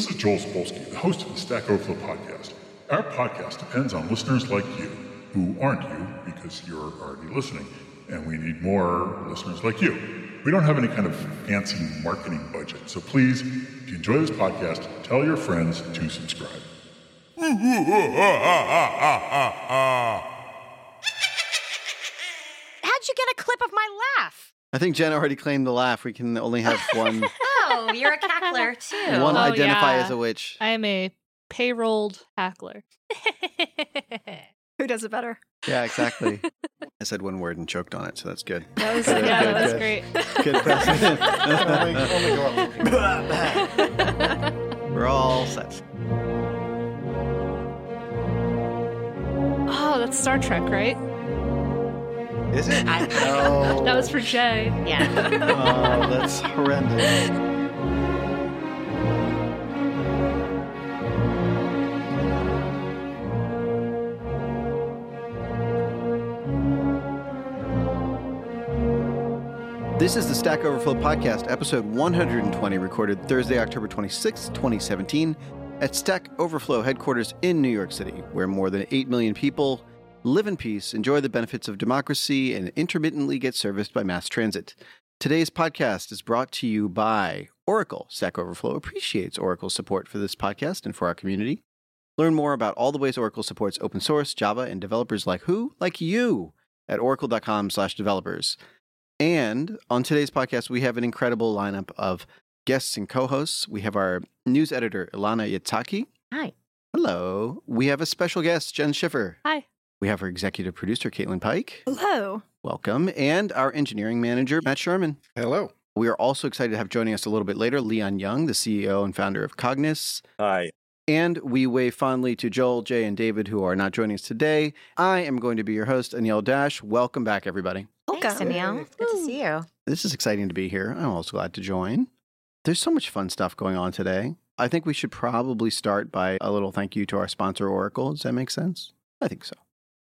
This is Joel Spolsky, the host of the Stack Overflow podcast. Our podcast depends on listeners like you, who aren't you because you're already listening, and we need more listeners like you. We don't have any kind of fancy marketing budget, so please, if you enjoy this podcast, tell your friends to subscribe. How'd you get a clip of my laugh? I think Jenn already claimed the laugh. We can only have one Oh, you're a cackler too. one Oh, identify yeah. as a witch. I am a payrolled hackler. Who does it better? Yeah, exactly. I said one word and choked on it, so that's good. That was Good, yeah, good, that was good. great. Good precedent. only, only go. We're all set. Oh, that's Star Trek, right? Is it? I- No. That was for Jay. yeah. Oh, that's horrendous. This is the Stack Overflow Podcast, episode 120, recorded Thursday, October 26, 2017, at Stack Overflow headquarters in New York City, where more than 8 million people live in peace, enjoy the benefits of democracy, and intermittently get serviced by mass transit. Today's podcast is brought to you by Oracle. Stack Overflow appreciates Oracle's support for this podcast and for our community. Learn more about all the ways Oracle supports open source, Java, and developers like who? Like you at oracle.com slash developers. And on today's podcast, we have an incredible lineup of guests and co-hosts. We have our news editor Ilana Yitzhaki. Hi. Hello. We have a special guest, Jenn Schiffer. Hi. We have our executive producer, Kaitlin Pike. Hello. Welcome. And our engineering manager, Matt Sherman. Hello. We are also excited to have joining us a little bit later Leon Young, the CEO and founder of Cogniss. Hi. And we wave fondly to Joel, Jay, and David, who are not joining us today. I am going to be your host, Anil Dash. Welcome back, everybody. Thanks, Welcome. Anil. Good to see you. This is exciting to be here. I'm also glad to join. There's so much fun stuff going on today. I think we should probably start by a little thank you to our sponsor, Oracle. Does that make sense? I think so.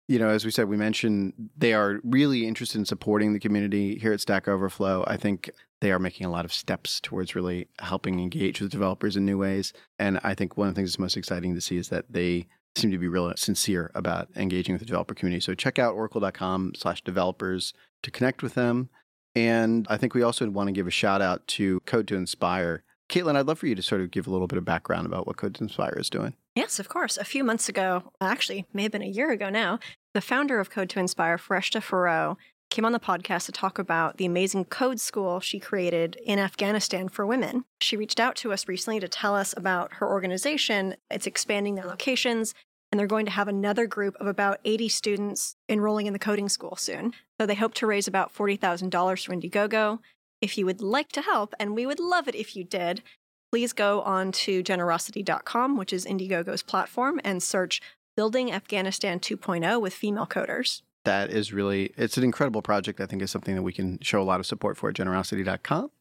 You know, as we said, we mentioned they are really interested in supporting the community here at Stack Overflow. I think they are making a lot of steps towards really helping engage with developers in new ways. And I think one of the things that's most exciting to see is that they seem to be real sincere about engaging with the developer community. So check out oracle.com slash developers to connect with them. And I think we also want to give a shout out to Code to Inspire. Kaitlin, I'd love for you to sort of give a little bit of background about what Code to Inspire is doing. Yes, of course. A few months ago, actually, may have been a year ago now, the founder of Code to Inspire, Fereshteh Forough, came on the podcast to talk about the amazing code school she created in Afghanistan for women. She reached out to us recently to tell us about her organization. It's expanding their locations, and they're going to have another group of about 80 students enrolling in the coding school soon. So they hope to raise about $40,000 for Indiegogo. If you would like to help, and we would love it if you did, please go on to generosity.com, which is Indiegogo's platform, and search Building Afghanistan 2.0 with female coders. That is really, it's an incredible project. I think is something that we can show a lot of support for at generosity.com.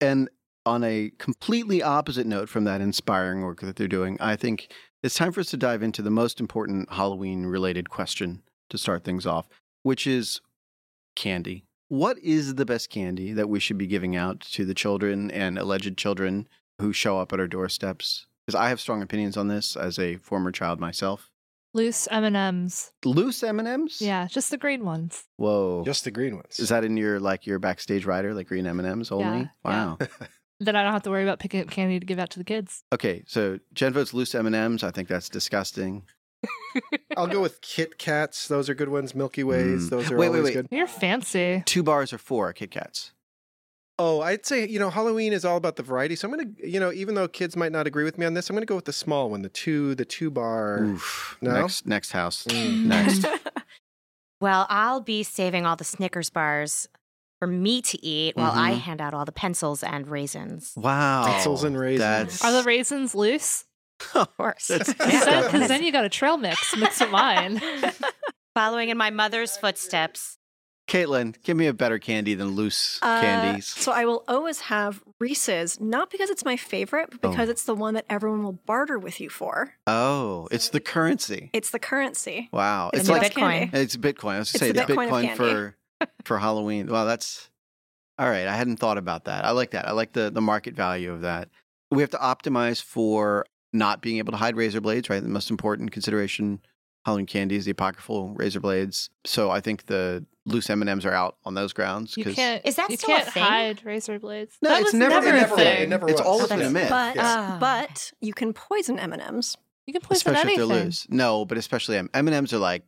And on a completely opposite note from that inspiring work that they're doing, I think it's time for us to dive into the most important Halloween related question to start things off, which is candy. What is the best candy that we should be giving out to the children and alleged children who show up at our doorsteps? Because I have strong opinions on this as a former child myself. Loose M and M's. Loose M&Ms? Yeah, just the green ones. Whoa. Just the green ones. Is that in your like your backstage rider, like green M and M's only? Yeah, wow. Then I don't have to worry about picking up candy to give out to the kids. okay, so Jenn votes loose M and M's. I think that's disgusting. I'll go with Kit Kats. Those are good ones. Milky Ways. Mm. Those are Wait, wait, always wait. good. You're fancy. Two bars or four Kit Kats. Oh, I'd say you know Halloween is all about the variety. So I'm gonna, you know, even though kids might not agree with me on this, I'm gonna go with the small one, the two, the two bar. Oof. No? Next, next house. Mm. Next. Well, I'll be saving all the Snickers bars for me to eat while I Mhm. hand out all the pencils and raisins. Wow. Pretzels and raisins. That's Are the raisins loose? Of course. That's- Because then you got a trail mix. Mix with mine. Following in my mother's footsteps. Kaitlin, give me a better candy than loose Uh, candies. So I will always have Reese's, not because it's my favorite, but because Oh. it's the one that everyone will barter with you for. Oh, it's the currency. It's the currency. Wow. It's It's like best candy. Bitcoin. it's Bitcoin. I was It's gonna say it's Bitcoin Bitcoin for for Halloween. Wow, that's all right. I hadn't thought about that. I like that. I like the the market value of that. we have to optimize for not being able to hide razor blades, right? The most important consideration Halloween candy is the apocryphal razor blades. So I think the loose M and M's are out on those grounds. You 'cause- can't. Is that you still a can't thing? hide razor blades. No, that it's was never never a a thing. thing. It never It's was. always Oh, been a myth. But Ah. but you can poison M and M's. You can poison especially anything, if they're loose. No, but especially M and M's are like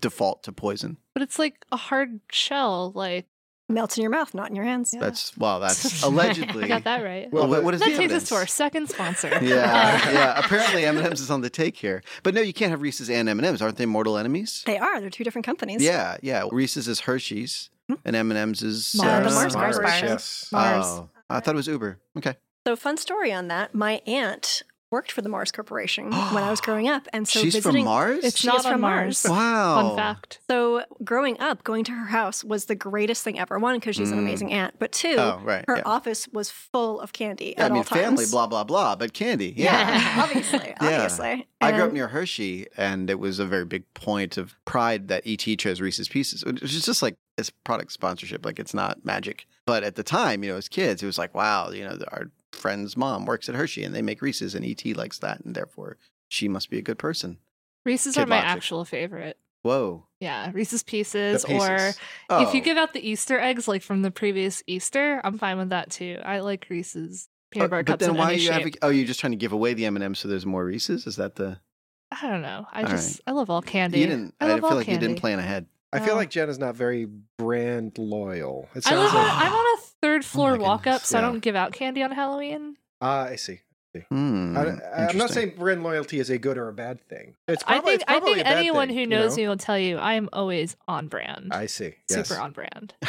default to poison. but it's like a hard shell. Like Melts in your mouth, not in your hands. Yeah. That's well, that's I allegedly. got that right. Well, what, what is that the takes evidence? us to our second sponsor. yeah, yeah. Apparently, M and M's is on the take here, but no, you can't have Reese's and M and M's. Aren't they mortal enemies? They are. They're two different companies. Yeah, yeah. Reese's is Hershey's, and M and M's is Mars. Uh, the Uh, Mars, Mars bars. bars. Yes. Mars. Oh, I thought it was Uber. Okay, So fun story on that. My aunt worked for the Mars Corporation when I was growing up, and so she's visiting. from Mars. It's She not is from Mars. Mars. wow. Fun fact. So growing up, going to her house was the greatest thing ever. One, because she's an Mm. amazing aunt, but two, Oh, right. her yeah. office was full of candy Yeah, at I mean, all times. family, blah blah blah, but candy. Yeah. Yeah. obviously, obviously. I grew up near Hershey, and it was a very big point of pride that ET chose Reese's Pieces. It was just like it's product sponsorship, like it's not magic. But at the time, you know, as kids, it was like, wow, you know, our friend's mom works at Hershey, and they make Reese's, and ET likes that, and therefore she must be a good person. Reese's Kid are my logic. actual favorite. Whoa. Yeah, Reese's Pieces, The or pieces. if you Oh. give out the Easter eggs like from the previous Easter, I'm fine with that too. I like Reese's oh, peanut Oh, butter but cups then in why are you having? Oh, you're just trying to give away the M and M's so there's more Reese's? Is that the? I don't know. I All just I love all candy. You didn't. I I, feel like you didn't plan ahead. I feel Oh. like Jenn is not very brand loyal. It I sounds live on, like. I'm on a third floor Oh my walk up, goodness, so I yeah. don't give out candy on Halloween. Ah, I see. Hmm, I, I'm not interesting. saying brand loyalty is a good or a bad thing. It's I probably, think it's I probably think a bad anyone thing, who you knows know? me will tell you I am always on brand. I see. Super on brand.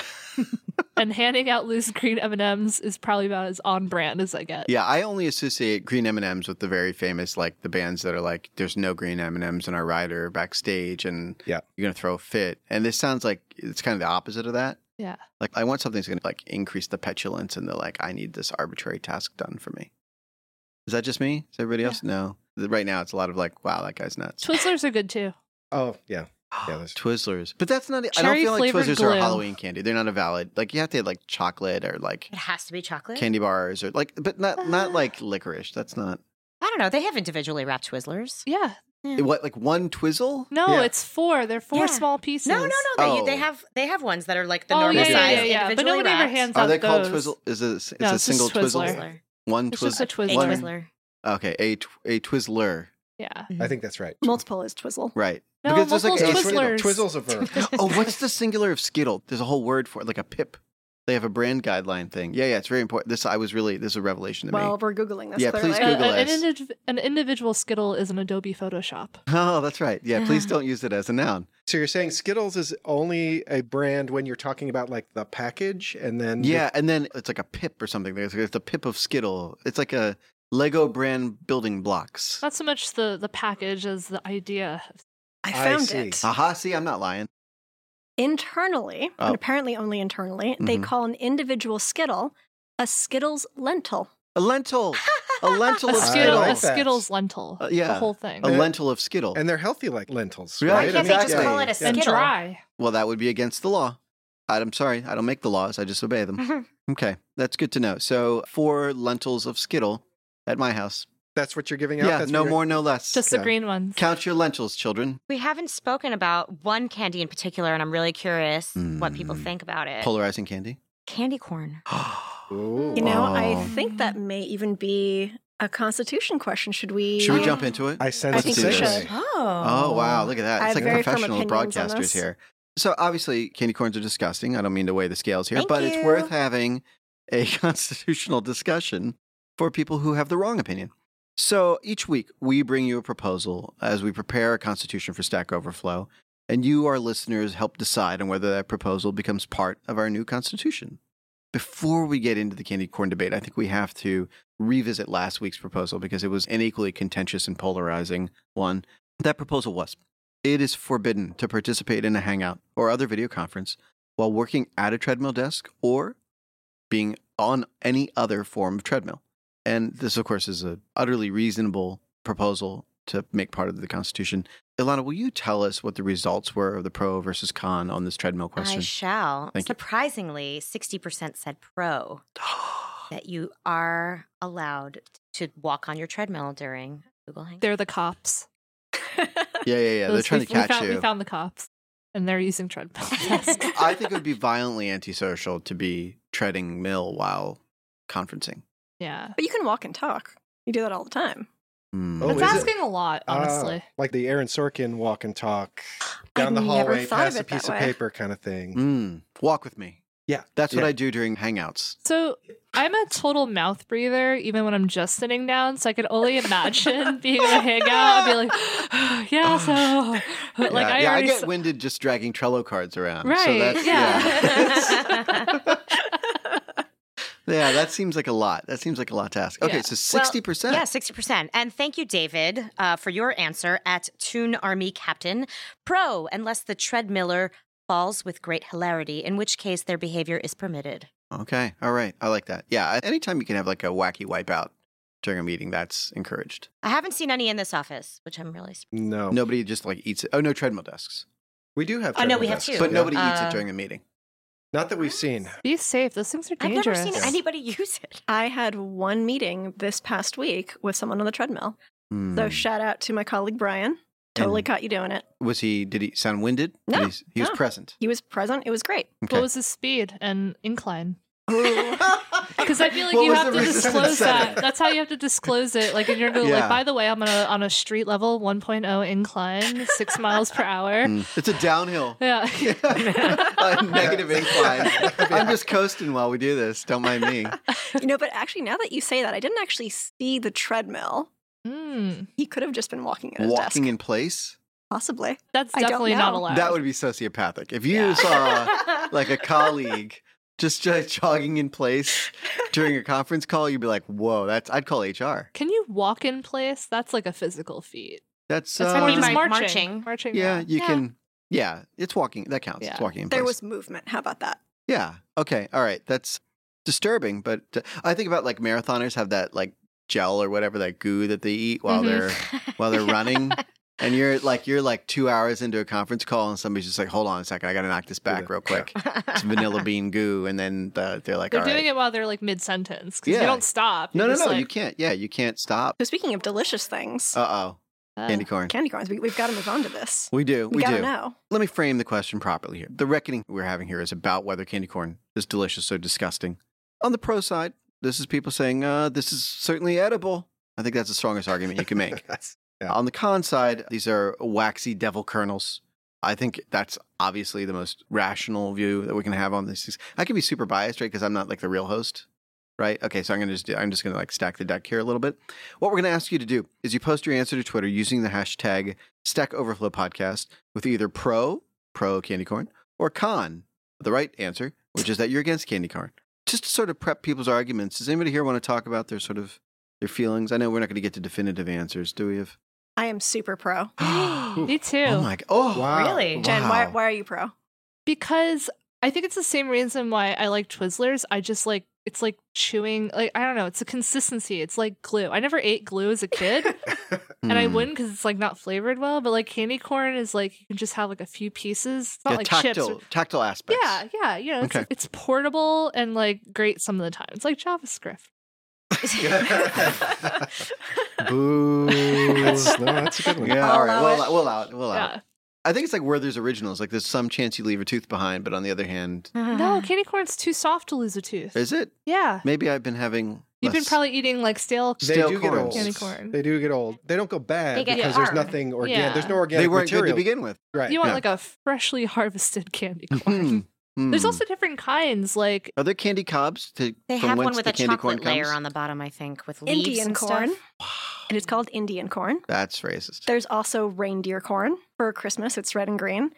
and handing out loose green M&Ms is probably about as on brand as I get. Yeah, I only associate green M and M's with the very famous, like the bands that are like, "There's no green M and M's in our rider backstage," and Yeah. you're gonna throw a fit. And this sounds like it's kind of the opposite of that. Yeah. Like I want something that's gonna like increase the petulance and the like. I need this arbitrary task done for me. Is that just me? Is everybody else? No. Right now, it's a lot of like, "Wow, that guy's nuts." Twizzlers are good too. Oh, yeah. Yeah, that's- Twizzlers, but that's not. I don't Cherry feel like flavored Twizzlers are a. Halloween candy. They're not a valid. Like you have to have like chocolate or like It has to be chocolate. candy bars or like, but not not uh. like licorice. That's not. I don't know. They have individually wrapped Twizzlers. Yeah. What like one Twizzle? No, Yeah. it's four. They're four Yeah. small pieces. No, no, no. They, Oh. they have they have ones that are like the Oh, normal yeah, yeah, size, yeah, yeah. But individually nobody ever wrapped. hands Are out they called those. Twizzle? Is it it's No, a it's single just Twizzle? Twizzler. Twizzler. One It's just a A Twizzler. One- Twizzler. Okay, a tw- a Twizzler. Yeah. I think that's right. Multiple is Twizzle. Right. No, Because there's like multiple a- Twizzlers. Twizzle's a verb. oh, what's the singular of Skittle? There's a whole word for it, like a pip. They have a brand guideline thing. Yeah, yeah, it's very important. This I was really this is a revelation to Well, me. we're googling this. Yeah, clearly. please Uh, Google an, us. indiv- an individual Skittle is an Adobe Photoshop. Oh, that's right. Yeah, please don't use it as a noun. So you're saying Skittles is only a brand when you're talking about like the package and then Yeah, and then it's like a pip or something. There's it's a pip of Skittle. It's like a Lego brand building blocks. Not so much the the package as the idea. I I found see. it. Aha, see, I'm not lying. Internally, Oh. and apparently only internally, they Mhm. call an individual Skittle a Skittles lentil. A lentil. A lentil A, of Skittle, Skittle. like a. Skittles lentil. Uh, yeah. The whole thing. A lentil of Skittle. and they're healthy like lentils. Yeah, Why can't they just call it a skittle? and dry. Well, that would be against the law. I'm sorry, I don't make the laws. I just obey them. Okay, that's good to know. So, four lentils of Skittle at my house. That's what you're giving out. Yeah, That's no more, no less. Just the Yeah. green ones. Count your lentils, children. We haven't spoken about one candy in particular, and I'm really curious what people Mm. think about it. Polarizing candy. Candy corn. Ooh. You know, I Oh. think that may even be a constitution question. Should we? Should we jump into it? I sense I a think we segue. should. Oh. Oh wow, look at that! I It's have like very firm professional opinions on broadcasters this. here. So obviously, candy corns are disgusting. I don't mean to weigh the scales here, Thank but it's you. worth having a constitutional discussion for people who have the wrong opinion. So each week we bring you a proposal as we prepare a constitution for Stack Overflow, and you, our listeners, help decide on whether that proposal becomes part of our new constitution. Before we get into the candy corn debate, I think we have to revisit last week's proposal because it was an equally contentious and polarizing one. That proposal was it is forbidden to participate in a hangout or other video conference while working at a treadmill desk or being on any other form of treadmill. And this, of course, is an utterly reasonable proposal to make part of the Constitution. Ilana, will you tell us what the results were of the pro versus con on this treadmill question? I shall. Thank you. Surprisingly, 60% said pro. that you are allowed to walk on your treadmill during Google Hangouts. They're the cops. Yeah, yeah, yeah. They're Those- trying we, to catch we found, you. We found the cops, and they're using treadmill. I think it would be violently antisocial to be treading mill while conferencing. Yeah. but you can walk and talk. You do that all the time. Hmm. Oh, That's is it? asking a lot, Ah, honestly. like the Aaron Sorkin walk and talk down the I've never hallway, thought pass a piece of paper kind of thing. Mm. Walk with me. Yeah. That's what I do during hangouts. So I'm a total mouth breather, even when I'm just sitting down. So I could only imagine being in a hangout and be like, yeah, so but like yeah, I yeah, I get s- winded just dragging Trello cards around. So Right, that's, yeah. yeah, that seems like a lot. That seems like a lot to ask. Okay, Yeah. so sixty percent. Yeah, 60%. And thank you, David, uh, for your answer at Toon Army Captain. Pro, unless the treadmiller falls with great hilarity, in which case their behavior is permitted. Okay. All right. I like that. Yeah. Anytime you can have like a wacky wipeout during a meeting, that's encouraged. I haven't seen any in this office, which I'm really surprised. No, Nobody just like eats it. Oh, no treadmill desks. we do have. Oh, no, treadmill we have desks, two. But yeah. nobody eats Uh, it during a meeting. Not that we've seen. be safe. Those things are dangerous. I've never dangerous. seen anybody use it. I had one meeting this past week with someone on the treadmill. Hmm. So shout out to my colleague Brian. Totally caught you doing it. was he, did he sound winded? No, Did he, he was present. He was present. It was great. Okay. What was his speed and incline? Because I feel like What you was have the to resistance disclose setting? that. That's how you have to disclose it. Like, and you're going Yeah. like, by the way, I'm on a on a street level 1.0 incline, six miles per hour. Hmm. It's a downhill. Yeah. a negative incline. I'm just coasting while we do this. Don't mind me. You know, but actually, now that you say that, I didn't actually see the treadmill. Mm, He could have just been walking at his Walking desk. in place? Possibly. that's I don't definitely not know. allowed. That would be sociopathic. If you Yeah. saw like a colleague just uh, jogging in place during a conference call, you'd be like, "Whoa, that's." I'd call HR. Can you walk in place? That's like a physical feat. That's That's uh, probably mean, just marching. marching. Marching. yeah. You Yeah. can. Yeah, it's walking. That counts. It's walking in There place. was movement. How about that? Yeah. Okay. All right. That's disturbing, but uh, I think about like marathoners have that like gel or whatever that goo that they eat while Mhm. they're while they're running. And you're like you're like two hours into a conference call, and somebody's just like, "Hold on a second, I got to knock this back Yeah. real quick." It's vanilla bean goo, and then the, they're like, They're "All doing right." it while they're like mid sentence because Yeah. you don't stop. No, You're no, just no, like, you can't. Yeah, you can't stop. So speaking of delicious things, Uh oh, uh, candy corn. candy corns, we, we've got to move on to this. We do. We, We, gotta do. know. Let me frame the question properly here. The reckoning we're having here is about whether candy corn is delicious or disgusting. On the pro side, this is people saying, uh, this is certainly edible. I think that's the strongest argument you can make. Yeah. On the con side, these are waxy devil kernels. I think that's obviously the most rational view that we can have on these Things. I could be super biased, right? Because I'm not like the real host, right? Okay, so I'm gonna just do, I'm just gonna like stack the deck here a little bit. What we're gonna ask you to do is you post your answer to Twitter using the hashtag Stack Overflow Podcast with either pro pro candy corn or con the right answer, which is that you're against candy corn. Just to sort of prep people's arguments. Does anybody here want to talk about their sort of their feelings? I know we're not going to get to definitive answers, do we? Have I am super pro. Me too. Oh my god! Oh Wow. Really? Jenn, why, Wow. why are you pro? because I think it's the same reason why I like Twizzlers. I just like it's like chewing. Like I don't know. It's a consistency. It's like glue. I never ate glue as a kid, and I Hmm. wouldn't because it's like not flavored well. But like candy corn is like you can just have like a few pieces. It's not Yeah, like tactile, chips. or- tactile aspects. yeah, yeah. You know, it's, Okay. it's portable and like great some of the time. It's like JavaScript. Boo. That's, no, that's a good one. yeah, I'll all right. allow We'll it. we'll out. We'll allow it. Yeah. I think it's like Werther's Originals. Like there's some chance you leave a tooth behind, but on the other hand, mm-hmm. No, candy corn's too soft to lose a tooth. is it? Yeah. Maybe I've been having. You've been probably eating like stale. They Stale do get old. Candy corn. They do get old. They don't go bad They get because there's hard. nothing organic. Yeah. There's no organic They weren't material. good to begin with. Right. You want Yeah. like a freshly harvested candy corn. Hmm. There's Hmm. also different kinds. Like Are there candy cobs to They from have one with a candy corn chocolate layer comes? on the bottom, I think, with leaves Indian and corn. stuff. And it's called Indian corn. That's racist. There's also reindeer corn for Christmas. It's red and green.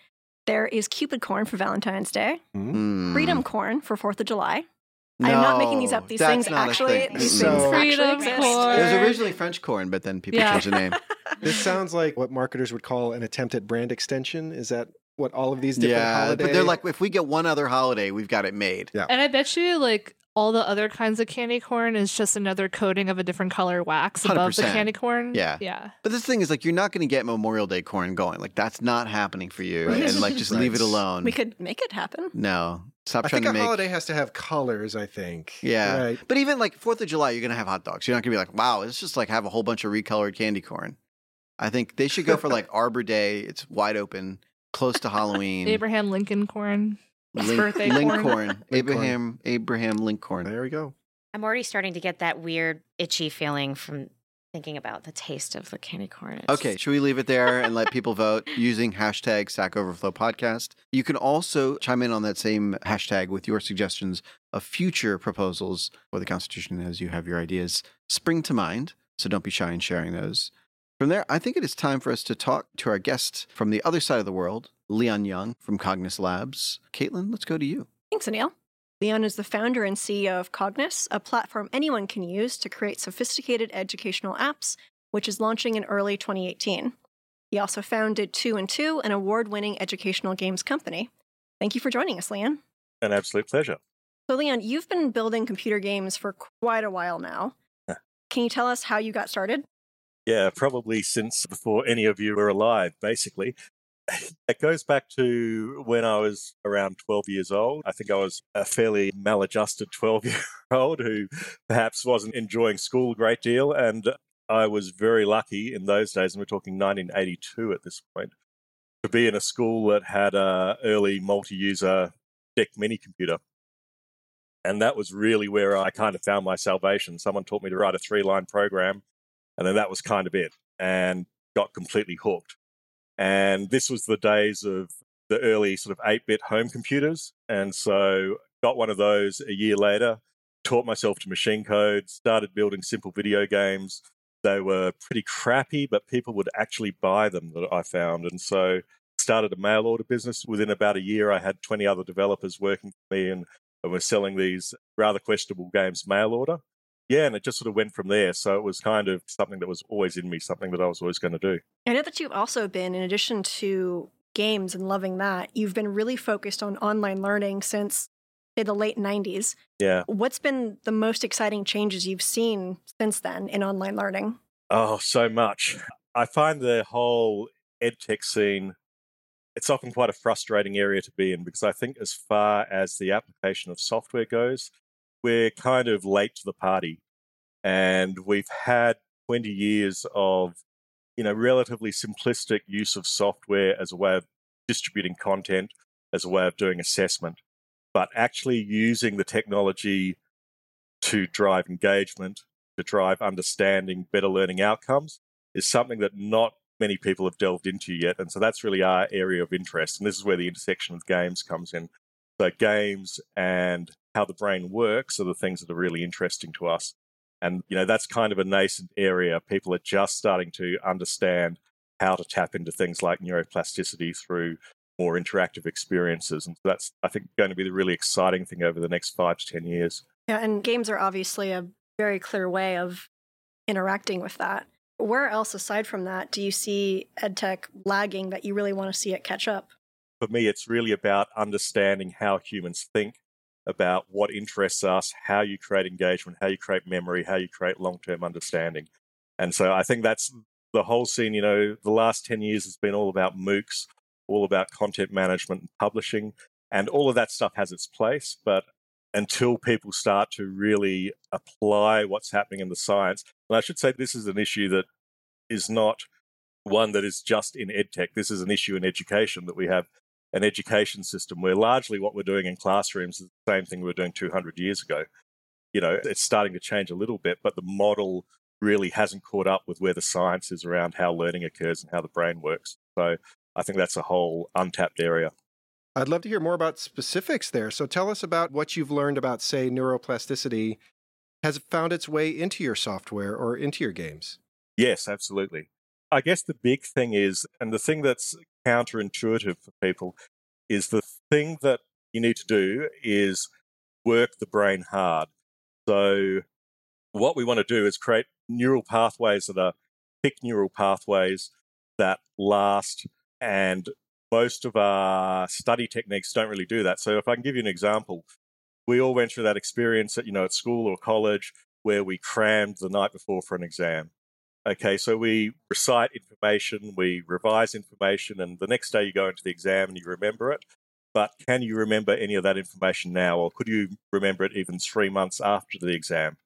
There is Cupid corn for Valentine's Day. Hmm. Freedom corn for Fourth of July. I am not making these up. These things actually, thing. these So- things actually Freedom exist. corn. It was originally French corn, but then people Yeah. changed the name. This sounds like what marketers would call an attempt at brand extension. Is that what all of these different yeah, holidays. but they're like, if we get one other holiday, we've got it made. Yeah. And I bet you like all the other kinds of candy corn is just another coating of a different color wax above the 100%. candy corn. Yeah. Yeah. But this thing is like, you're not going to get Memorial Day corn going. Like, that's not happening for you. Right. And like, just Right. leave it alone. We could make it happen. no, stop I trying think a to make. holiday has to have colors. I think. Yeah. Right. But even like Fourth of July, you're gonna have hot dogs. You're not gonna be like, wow, it's just like have a whole bunch of recolored candy corn. I think they should go for like Arbor Day. It's wide open, close to Halloween. Abraham Lincoln corn. Link- birthday Lincoln. corn. Abraham Abraham Lincoln. There we go. I'm already starting to get that weird itchy feeling from thinking about the taste of the candy corn. It's Okay, should we leave it there and let people vote using hashtag Stack Overflow Podcast? You can also chime in on that same hashtag with your suggestions of future proposals for the Constitution as you have your ideas spring to mind. So don't be shy in sharing those. From there, I think it is time for us to talk to our guest from the other side of the world, Leon Young from Cogniss Labs. Kaitlin, let's go to you. Thanks, Anil. Leon is the founder and CEO of Cogniss, a platform anyone can use to create sophisticated educational apps, which is launching in early 2018. He also founded Two and Two, an award-winning educational games company. Thank you for joining us, Leon. An absolute pleasure. So, Leon, you've been building computer games for quite a while now. Huh. Can you tell us how you got started? Yeah, probably since before any of you were alive, basically. It goes back to when I was around 12 years old. I think I was a fairly maladjusted 12 year old who perhaps wasn't enjoying school a great deal. And I was very lucky in those days, and we're talking 1982 at this point, to be in a school that had a early multi user DEC mini computer. And that was really where I kind of found my salvation. Someone taught me to write a three line program and then that was kind of it and got completely hooked. And this was the days of the early sort of 8-bit home computers and so got one of those a year later taught myself to machine code started building simple video games. They were pretty crappy but people would actually buy them that i found and so started a mail order business. Within about a year i had 20 other developers working for me and, and were selling these rather questionable games mail order yeah, and it just sort of went from there. So it was kind of something that was always in me, something that I was always going to do. I know that you've also been, in addition to games and loving that, you've been really focused on online learning since say, the late 90s. Yeah. What's been the most exciting changes you've seen since then in online learning? Oh, so much. I find the whole edtech scene, it's often quite a frustrating area to be in because I think as far as the application of software goes, we're kind of late to the party. And we've had 20 years of, you know, relatively simplistic use of software as a way of distributing content, as a way of doing assessment. But actually using the technology to drive engagement, to drive understanding, better learning outcomes is something that not many people have delved into yet. And so that's really our area of interest. And this is where the intersection of games comes in. So games and how the brain works are the things that are really interesting to us. And, you know, that's kind of a nascent area. People are just starting to understand how to tap into things like neuroplasticity through more interactive experiences. And that's, I think, going to be the really exciting thing over the next five to 10 years. Yeah, and games are obviously a very clear way of interacting with that. Where else, aside from that, do you see EdTech lagging that you really want to see it catch up? For me, it's really about understanding how humans think, about what interests us, how you create engagement, how you create memory, how you create long term understanding. And so I think that's the whole scene. You know, the last 10 years has been all about MOOCs, all about content management and publishing, and all of that stuff has its place. But until people start to really apply what's happening in the science, and I should say this is an issue that is not one that is just in edtech. This is an issue in education that we have an education system where largely what we're doing in classrooms is the same thing we were doing 200 years ago. You know, it's starting to change a little bit, but the model really hasn't caught up with where the science is around how learning occurs and how the brain works. So I think that's a whole untapped area. I'd love to hear more about specifics there. So tell us about what you've learned about, say, neuroplasticity. Has it found its way into your software or into your games? Yes, absolutely. I guess the big thing is, and the thing that's counterintuitive for people, is the thing that you need to do is work the brain hard. So, what we want to do is create neural pathways that are thick neural pathways that last and most of our study techniques don't really do that. So if I can give you an example, we all went through that experience at, you know, at school or college where we crammed the night before for an exam. Okay, so we recite information, we revise information, and the next day you go into the exam and you remember it. But can you remember any of that information now, or could you remember it even three months after the exam?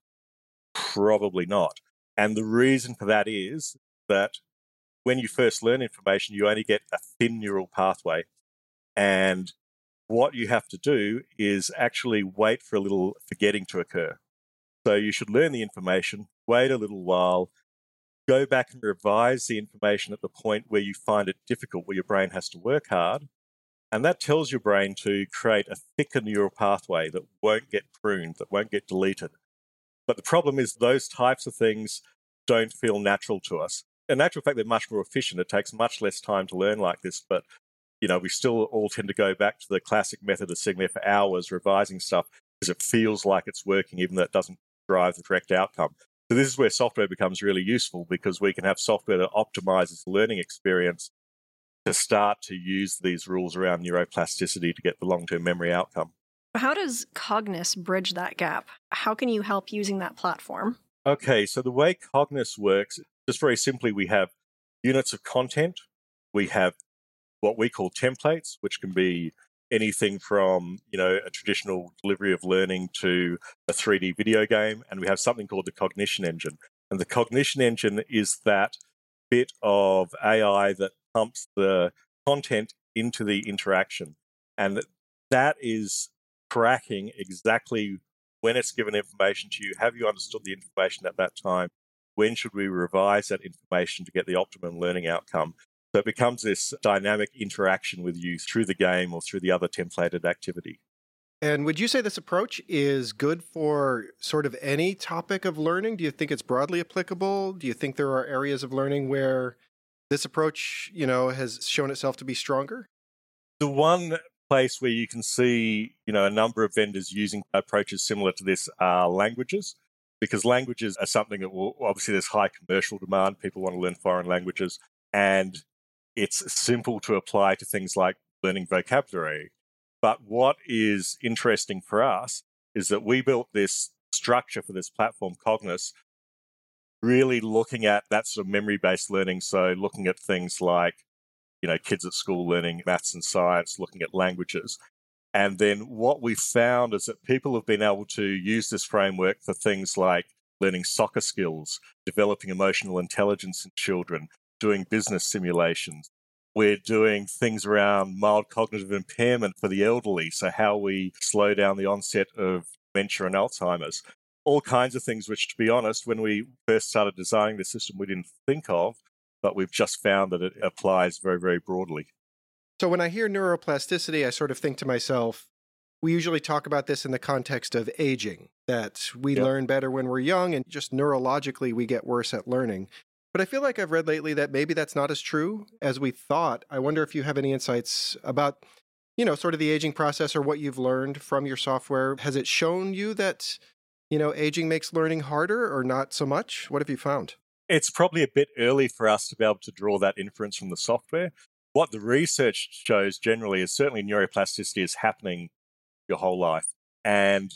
Probably not. And the reason for that is that when you first learn information, you only get a thin neural pathway. And what you have to do is actually wait for a little forgetting to occur. So you should learn the information, wait a little while, go back and revise the information at the point where you find it difficult, where your brain has to work hard. And that tells your brain to create a thicker neural pathway that won't get pruned, that won't get deleted. But the problem is those types of things don't feel natural to us. In actual fact, they're much more efficient. It takes much less time to learn like this, but you know, we still all tend to go back to the classic method of sitting there for hours revising stuff because it feels like it's working, even though it doesn't drive the correct outcome. So this is where software becomes really useful because we can have software that optimizes the learning experience to start to use these rules around neuroplasticity to get the long-term memory outcome. How does Cogniss bridge that gap? How can you help using that platform? Okay, so the way Cogniss works, just very simply, we have units of content, we have what we call templates, which can be anything from you know a traditional delivery of learning to a 3D video game, and we have something called the cognition engine. And the cognition engine is that bit of AI that pumps the content into the interaction, and that is tracking exactly when it's given information to you. Have you understood the information at that time? When should we revise that information to get the optimum learning outcome? So it becomes this dynamic interaction with you through the game or through the other templated activity. And would you say this approach is good for sort of any topic of learning? Do you think it's broadly applicable? Do you think there are areas of learning where this approach, you know, has shown itself to be stronger? The one place where you can see, you know, a number of vendors using approaches similar to this are languages because languages are something that will obviously there's high commercial demand. People want to learn foreign languages. And it's simple to apply to things like learning vocabulary. But what is interesting for us is that we built this structure for this platform, Cogniss, really looking at that sort of memory based learning. So, looking at things like, you know, kids at school learning maths and science, looking at languages. And then what we found is that people have been able to use this framework for things like learning soccer skills, developing emotional intelligence in children, doing business simulations. We're doing things around mild cognitive impairment for the elderly. So, how we slow down the onset of dementia and Alzheimer's. All kinds of things, which, to be honest, when we first started designing the system, we didn't think of, but we've just found that it applies very, very broadly. So, when I hear neuroplasticity, I sort of think to myself, we usually talk about this in the context of aging, that we yep. learn better when we're young, and just neurologically, we get worse at learning. But I feel like I've read lately that maybe that's not as true as we thought. I wonder if you have any insights about, you know, sort of the aging process or what you've learned from your software. Has it shown you that, you know, aging makes learning harder or not so much? What have you found? It's probably a bit early for us to be able to draw that inference from the software. What the research shows generally is certainly neuroplasticity is happening your whole life. And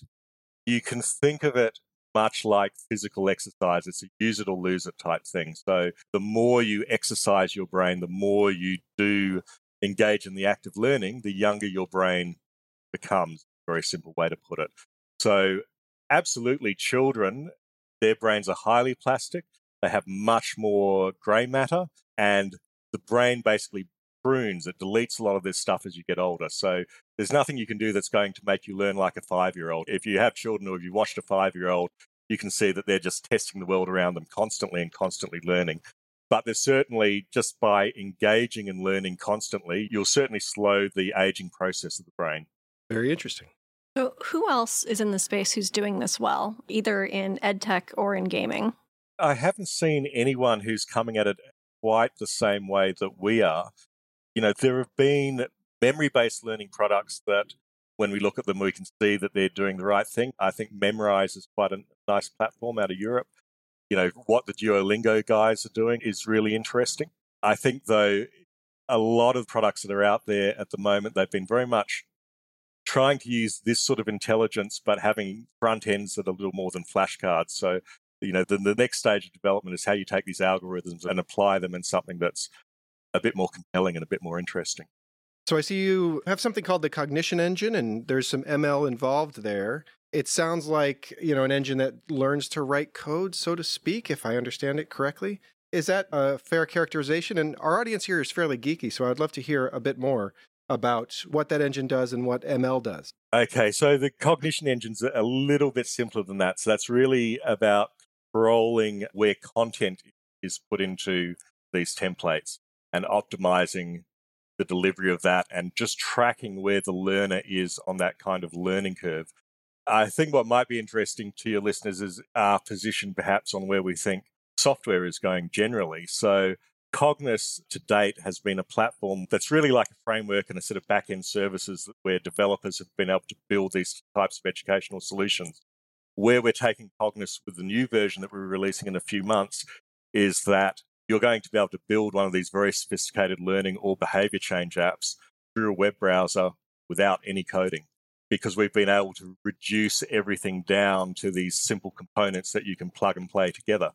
you can think of it much like physical exercise. It's a use it or lose it type thing. So the more you exercise your brain, the more you do engage in the act of learning, the younger your brain becomes. Very simple way to put it. So absolutely children, their brains are highly plastic. They have much more grey matter and the brain basically prunes, it deletes a lot of this stuff as you get older. So there's nothing you can do that's going to make you learn like a five year old. If you have children or if you watched a five year old, you can see that they're just testing the world around them constantly and constantly learning. But there's certainly, just by engaging and learning constantly, you'll certainly slow the aging process of the brain. Very interesting. So, who else is in the space who's doing this well, either in edtech or in gaming? I haven't seen anyone who's coming at it quite the same way that we are. You know, there have been memory based learning products that when we look at them, we can see that they're doing the right thing. I think Memrise is quite a nice platform out of Europe. You know, what the Duolingo guys are doing is really interesting. I think, though, a lot of products that are out there at the moment, they've been very much trying to use this sort of intelligence, but having front ends that are a little more than flashcards. So, you know, the next stage of development is how you take these algorithms and apply them in something that's a bit more compelling and a bit more interesting. So I see you have something called the cognition engine, and there's some ML involved there. It sounds like you know an engine that learns to write code, so to speak, if I understand it correctly. Is that a fair characterization? And our audience here is fairly geeky, so I'd love to hear a bit more about what that engine does and what ML does. Okay, so the cognition engine's a little bit simpler than that. So that's really about rolling where content is put into these templates and optimizing the delivery of that and just tracking where the learner is on that kind of learning curve. I think what might be interesting to your listeners is our position perhaps on where we think software is going generally. So Cogniss to date has been a platform that's really like a framework and a set of back end services where developers have been able to build these types of educational solutions. Where we're taking Cogniss with the new version that we're releasing in a few months is that you're going to be able to build one of these very sophisticated learning or behavior change apps through a web browser without any coding because we've been able to reduce everything down to these simple components that you can plug and play together.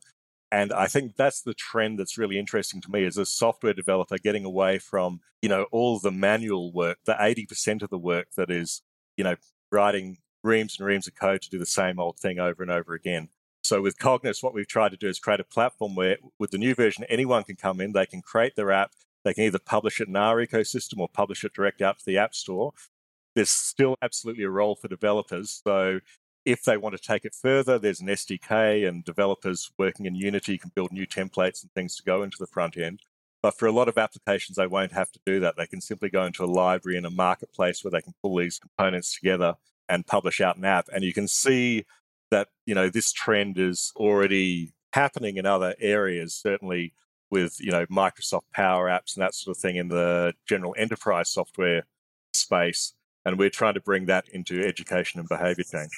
And I think that's the trend that's really interesting to me as a software developer getting away from, you know, all the manual work, the 80% of the work that is, you know, writing reams and reams of code to do the same old thing over and over again. So with Cogniss, what we've tried to do is create a platform where with the new version, anyone can come in, they can create their app, they can either publish it in our ecosystem or publish it direct out to the app store. There's still absolutely a role for developers. So if they want to take it further, there's an SDK and developers working in Unity can build new templates and things to go into the front end. But for a lot of applications, they won't have to do that. They can simply go into a library in a marketplace where they can pull these components together and publish out an app. And you can see that, you know, this trend is already happening in other areas, certainly with, you know, Microsoft Power Apps and that sort of thing in the general enterprise software space. And we're trying to bring that into education and behavior change.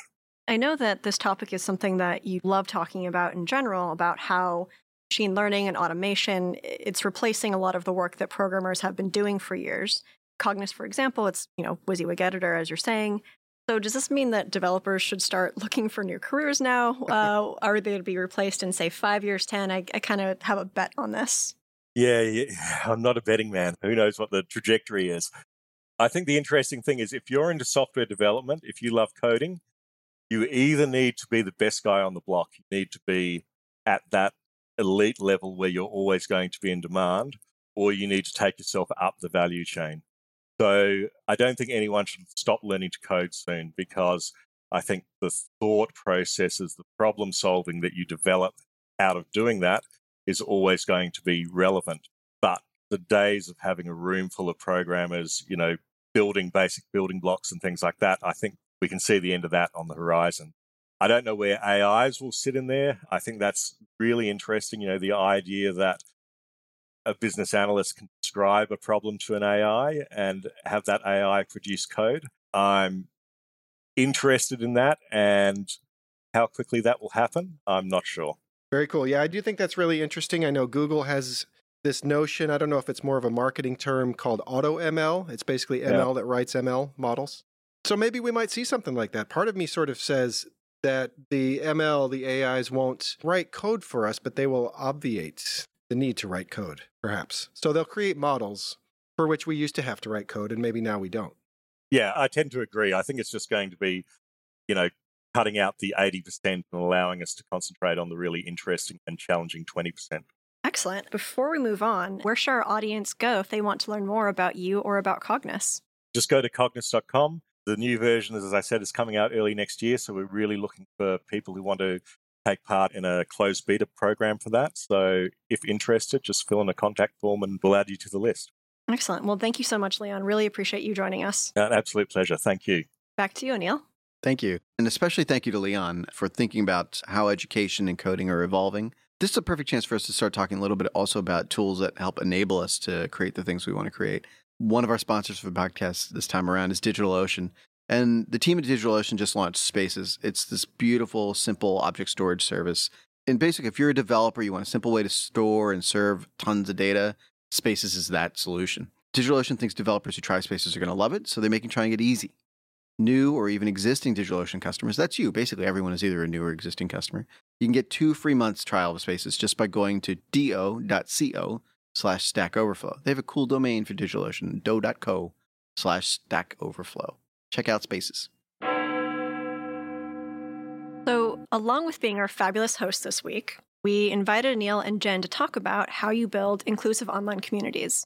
I know that this topic is something that you love talking about in general, about how machine learning and automation it's replacing a lot of the work that programmers have been doing for years. Cogniss, for example, it's you know WYSIWYG editor, as you're saying. So does this mean that developers should start looking for new careers now? Uh, are they to be replaced in say five years, ten? I, I kind of have a bet on this. Yeah, yeah, I'm not a betting man. Who knows what the trajectory is? I think the interesting thing is if you're into software development, if you love coding, you either need to be the best guy on the block, you need to be at that elite level where you're always going to be in demand, or you need to take yourself up the value chain. So I don't think anyone should stop learning to code soon because I think the thought processes, the problem solving that you develop out of doing that is always going to be relevant. But the days of having a room full of programmers, you know, building basic building blocks and things like that, I think we can see the end of that on the horizon. I don't know where AIs will sit in there. I think that's really interesting. You know, the idea that a business analyst can describe a problem to an AI and have that AI produce code. I'm interested in that and how quickly that will happen, I'm not sure. Very cool. Yeah, I do think that's really interesting. I know Google has this notion, I don't know if it's more of a marketing term called auto ML. It's basically ML yeah. that writes ML models. So maybe we might see something like that. Part of me sort of says that the ML, the AIs won't write code for us, but they will obviate the need to write code, perhaps. So they'll create models for which we used to have to write code, and maybe now we don't. Yeah, I tend to agree. I think it's just going to be, you know, cutting out the 80% and allowing us to concentrate on the really interesting and challenging 20%. Excellent. Before we move on, where should our audience go if they want to learn more about you or about Cogniss? Just go to cogniss.com the new version, as I said, is coming out early next year. So we're really looking for people who want to take part in a closed beta program for that. So if interested, just fill in a contact form and we'll add you to the list. Excellent. Well, thank you so much, Leon. Really appreciate you joining us. Uh, an absolute pleasure. Thank you. Back to you, Anil. Thank you. And especially thank you to Leon for thinking about how education and coding are evolving. This is a perfect chance for us to start talking a little bit also about tools that help enable us to create the things we want to create. One of our sponsors for the podcast this time around is DigitalOcean. And the team at DigitalOcean just launched Spaces. It's this beautiful, simple object storage service. And basically, if you're a developer, you want a simple way to store and serve tons of data, Spaces is that solution. DigitalOcean thinks developers who try Spaces are going to love it, so they're making trying it easy. New or even existing DigitalOcean customers, that's you. Basically, everyone is either a new or existing customer. You can get two free months trial of Spaces just by going to do.co slash Stack Overflow. They have a cool domain for DigitalOcean, do.co slash Stack Overflow. Check out Spaces. So, along with being our fabulous host this week, we invited Anil and Jenn to talk about how you build inclusive online communities.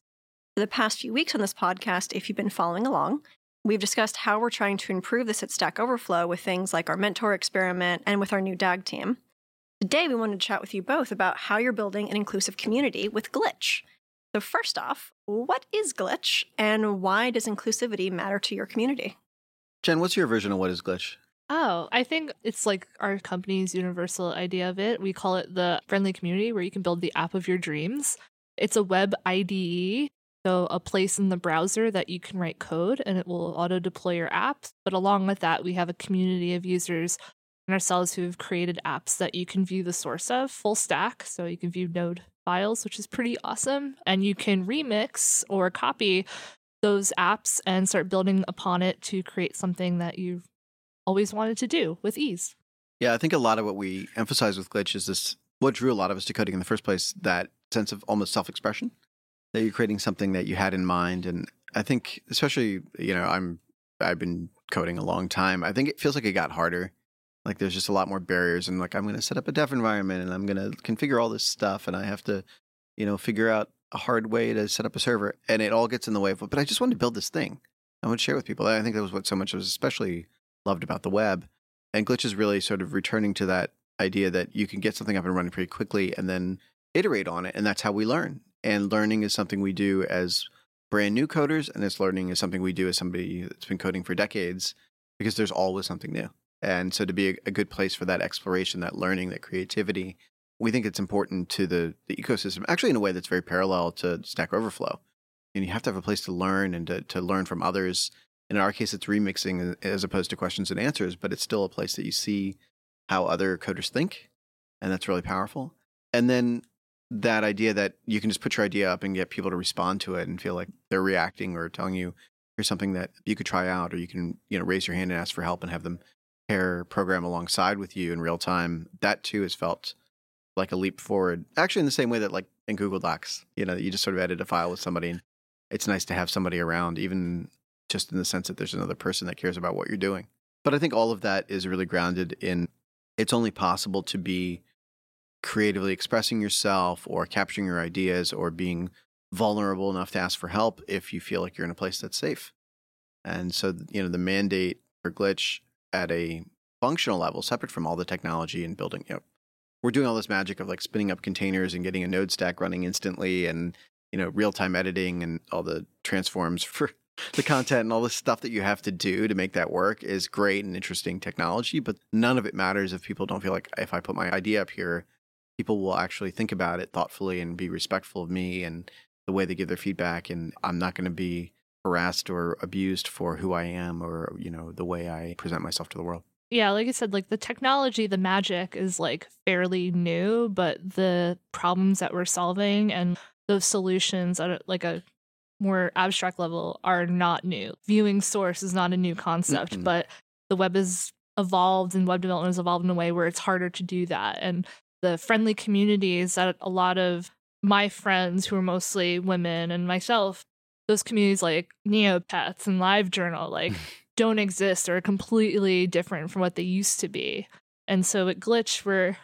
For the past few weeks on this podcast, if you've been following along, we've discussed how we're trying to improve this at Stack Overflow with things like our mentor experiment and with our new DAG team. Today, we wanted to chat with you both about how you're building an inclusive community with Glitch. So, first off, what is Glitch and why does inclusivity matter to your community? Jenn, what's your version of what is Glitch? Oh, I think it's like our company's universal idea of it. We call it the friendly community where you can build the app of your dreams. It's a web IDE, so a place in the browser that you can write code and it will auto deploy your apps. But along with that, we have a community of users and ourselves who have created apps that you can view the source of full stack. So you can view node files, which is pretty awesome. And you can remix or copy those apps and start building upon it to create something that you've always wanted to do with ease. Yeah, I think a lot of what we emphasize with Glitch is this what drew a lot of us to coding in the first place that sense of almost self expression that you're creating something that you had in mind. And I think, especially, you know, I'm, I've been coding a long time. I think it feels like it got harder. Like there's just a lot more barriers. And like, I'm going to set up a dev environment and I'm going to configure all this stuff and I have to, you know, figure out a hard way to set up a server. And it all gets in the way of. But I just wanted to build this thing. I want to share with people. I think that was what so much was especially loved about the web. And Glitch is really sort of returning to that idea that you can get something up and running pretty quickly and then iterate on it. And that's how we learn. And learning is something we do as brand new coders, and this learning is something we do as somebody that's been coding for decades because there's always something new. And so to be a good place for that exploration, that learning, that creativity, we think it's important to the, the ecosystem, actually in a way that's very parallel to Stack Overflow. And you have to have a place to learn and to, to learn from others in our case, it's remixing as opposed to questions and answers, but it's still a place that you see how other coders think. And that's really powerful. And then that idea that you can just put your idea up and get people to respond to it and feel like they're reacting or telling you here's something that you could try out, or you can, you know, raise your hand and ask for help and have them pair program alongside with you in real time. That too has felt like a leap forward. Actually, in the same way that like in Google Docs, you know, you just sort of edit a file with somebody and it's nice to have somebody around, even just in the sense that there's another person that cares about what you're doing. But I think all of that is really grounded in it's only possible to be creatively expressing yourself or capturing your ideas or being vulnerable enough to ask for help if you feel like you're in a place that's safe. And so, you know, the mandate for Glitch at a functional level, separate from all the technology and building, you know, we're doing all this magic of like spinning up containers and getting a node stack running instantly and, you know, real time editing and all the transforms for the content and all the stuff that you have to do to make that work is great and interesting technology, but none of it matters if people don't feel like if I put my idea up here, people will actually think about it thoughtfully and be respectful of me and the way they give their feedback. And I'm not going to be harassed or abused for who I am or, you know, the way I present myself to the world. Yeah, like I said, like the technology, the magic is like fairly new, but the problems that we're solving and those solutions at like a more abstract level are not new. Viewing source is not a new concept, mm-hmm. but the web has evolved and web development has evolved in a way where it's harder to do that. And the friendly communities that a lot of my friends who are mostly women and myself, those communities like Neopets and LiveJournal, like don't exist or are completely different from what they used to be. And so at Glitch, we're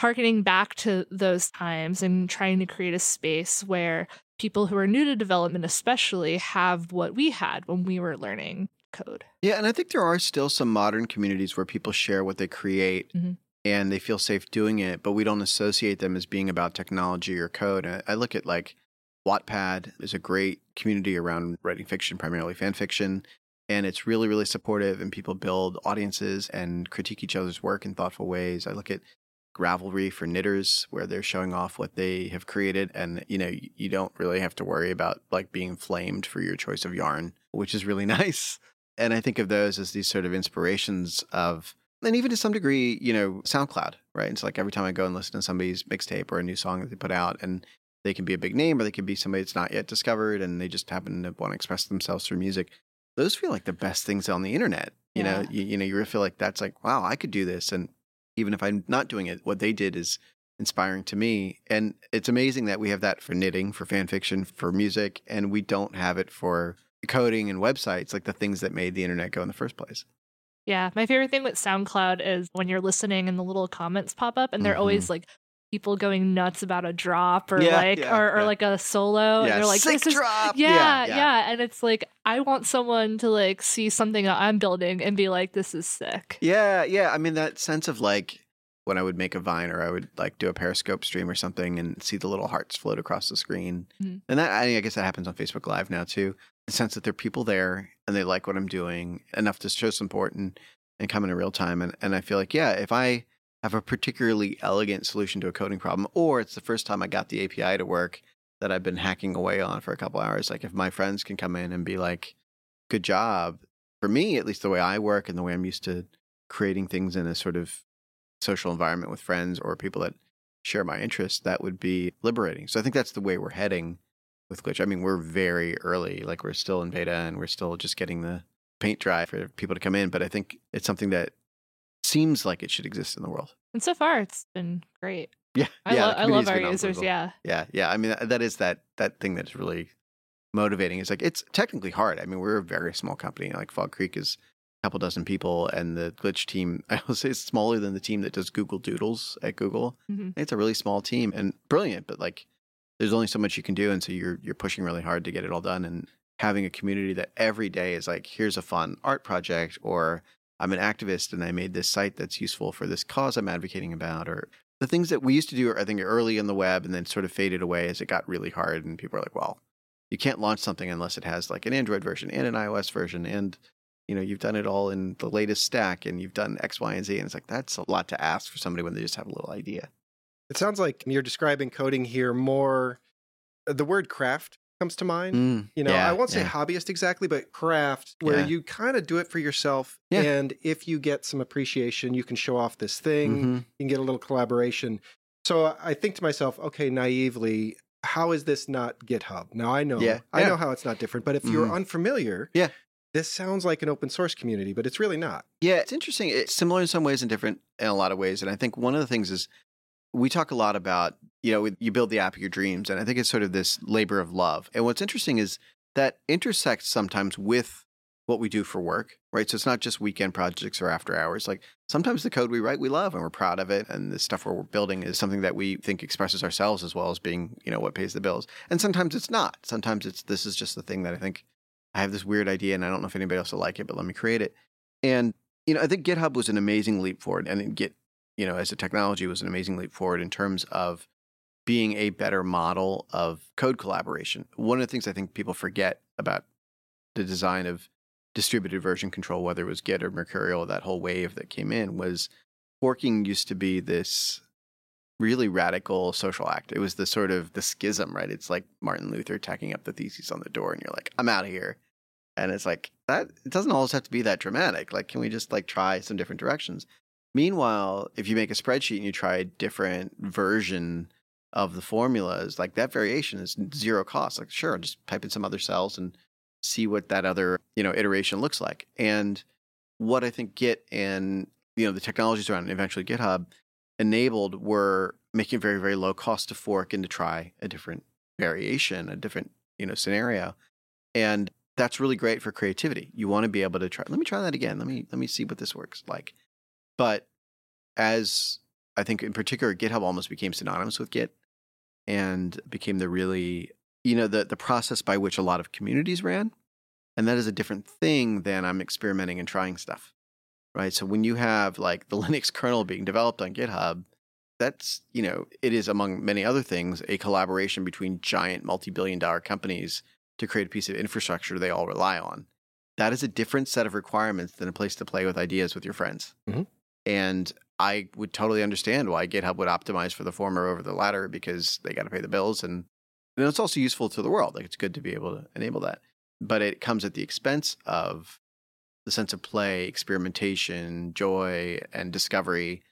harkening back to those times and trying to create a space where people who are new to development, especially, have what we had when we were learning code. Yeah, and I think there are still some modern communities where people share what they create mm-hmm. and they feel safe doing it, but we don't associate them as being about technology or code. I look at like Wattpad is a great community around writing fiction, primarily fan fiction. And it's really, really supportive, and people build audiences and critique each other's work in thoughtful ways. I look at Ravelry for knitters where they're showing off what they have created and you know you don't really have to worry about like being flamed for your choice of yarn which is really nice and i think of those as these sort of inspirations of and even to some degree you know soundcloud right it's like every time i go and listen to somebody's mixtape or a new song that they put out and they can be a big name or they can be somebody that's not yet discovered and they just happen to want to express themselves through music. Those feel like the best things on the internet. You know, you, you know, you really feel like that's like, wow, I could do this. And even if I'm not doing it, what they did is inspiring to me. And it's amazing that we have that for knitting, for fan fiction, for music, and we don't have it for coding and websites, like the things that made the internet go in the first place. Yeah, my favorite thing with SoundCloud is when you're listening and the little comments pop up, and they're always mm-hmm. like people going nuts about a drop or Mm-hmm. Yeah, like yeah, or, or yeah. like a solo, and they're like, sick "This is drop. yeah, yeah, and it's like I want someone to like see something that I'm building and be like, "This is sick." Yeah, yeah. I mean, that sense of like when I would make a Vine or I would like do a Periscope stream or something and see the little hearts float across the screen. Mhm. And that, I, I guess that happens on Facebook Live now too. The sense that there are people there and they like what I'm doing enough to show support and, and come in in real time. And, and I feel like, yeah, if I have a particularly elegant solution to a coding problem, or it's the first time I got the API to work that I've been hacking away on for a couple hours, like if my friends can come in and be like, good job, for me, at least the way I work and the way I'm used to creating things in a sort of social environment with friends or people that share my interests, that would be liberating. So I think that's the way we're heading with Glitch. I mean, we're very early, like we're still in beta and we're still just getting the paint dry for people to come in. But I think it's something that seems like it should exist in the world. And so far, it's been great. Yeah, I, yeah, lo- I love our users. Yeah, Yeah, yeah. I mean, that, is that that thing that's really motivating. It's like it's technically hard. I mean, we're a very small company. Like Fog Creek is a couple dozen people, and the Glitch team, I will say, is smaller than the team that does Google Doodles at Google. Mhm. It's a really small team and brilliant, but like, there's only so much you can do, and so you're you're pushing really hard to get it all done. And having a community that every day is like, here's a fun art project, or I'm an activist and I made this site that's useful for this cause I'm advocating about, or the things that we used to do, I think, early in the web and then sort of faded away as it got really hard. And people are like, well, you can't launch something unless it has like an Android version and an iOS version. And, you know, you've done it all in the latest stack and you've done X, Y, and Z. And it's like, that's a lot to ask for somebody when they just have a little idea. It sounds like you're describing coding here more. uh, The word craft comes to mind. Mm, You know, yeah, I won't say yeah. hobbyist exactly, but craft, where Yeah. you kind of do it for yourself. And if you get some appreciation, you can show off this thing, Mhm. you can get a little collaboration. So I think to myself, okay, naively, how is this not GitHub? Now I know, Yeah, I know how it's not different, but if you're Mhm. unfamiliar, Yeah. this sounds like an open source community, but it's really not. Yeah, it's interesting. It's similar in some ways and different in a lot of ways. And I think one of the things is we talk a lot about, you know, you build the app of your dreams. And I think it's sort of this labor of love. And what's interesting is that intersects sometimes with what we do for work, right? So it's not just weekend projects or after hours. Like sometimes the code we write, we love and we're proud of it. And the stuff we're building is something that we think expresses ourselves as well as being, you know, what pays the bills. And sometimes it's not. Sometimes it's, this is just the thing that I think I have this weird idea and I don't know if anybody else will like it, but let me create it. And you know, I think GitHub was an amazing leap forward, and it Git, you know, as a technology was an amazing leap forward in terms of being a better model of code collaboration. One of the things I think people forget about the design of distributed version control, whether it was Git or Mercurial, that whole wave that came in, was forking used to be this really radical social act. It was the sort of the schism, right? It's like Martin Luther tacking up the theses on the door, and you're like, I'm out of here. And it's like that. It doesn't always have to be that dramatic. Like, can we just like try some different directions? Meanwhile, if you make a spreadsheet and you try a different version of the formulas, like that variation is zero cost. Like, sure, just type in some other cells and see what that other you know iteration looks like. And what I think Git and you know the technologies around and eventually GitHub enabled were making very very low cost to fork and to try a different variation, a different you know scenario, and that's really great for creativity. You want to be able to try. Let me try that again. Let me let me see what this works like. But as I think in particular, GitHub almost became synonymous with Git and became the really you know the the process by which a lot of communities ran, and that is a different thing than I'm experimenting and trying stuff, right? So when you have like the Linux kernel being developed on GitHub, that's you know it is among many other things a collaboration between giant multi-billion dollar companies to create a piece of infrastructure they all rely on. That is a different set of requirements than a place to play with ideas with your friends. Mhm. And I would totally understand why GitHub would optimize for the former over the latter because they got to pay the bills and, it's also useful to the world. Like it's good to be able to enable that. But it comes at the expense of the sense of play, experimentation, joy, and discovery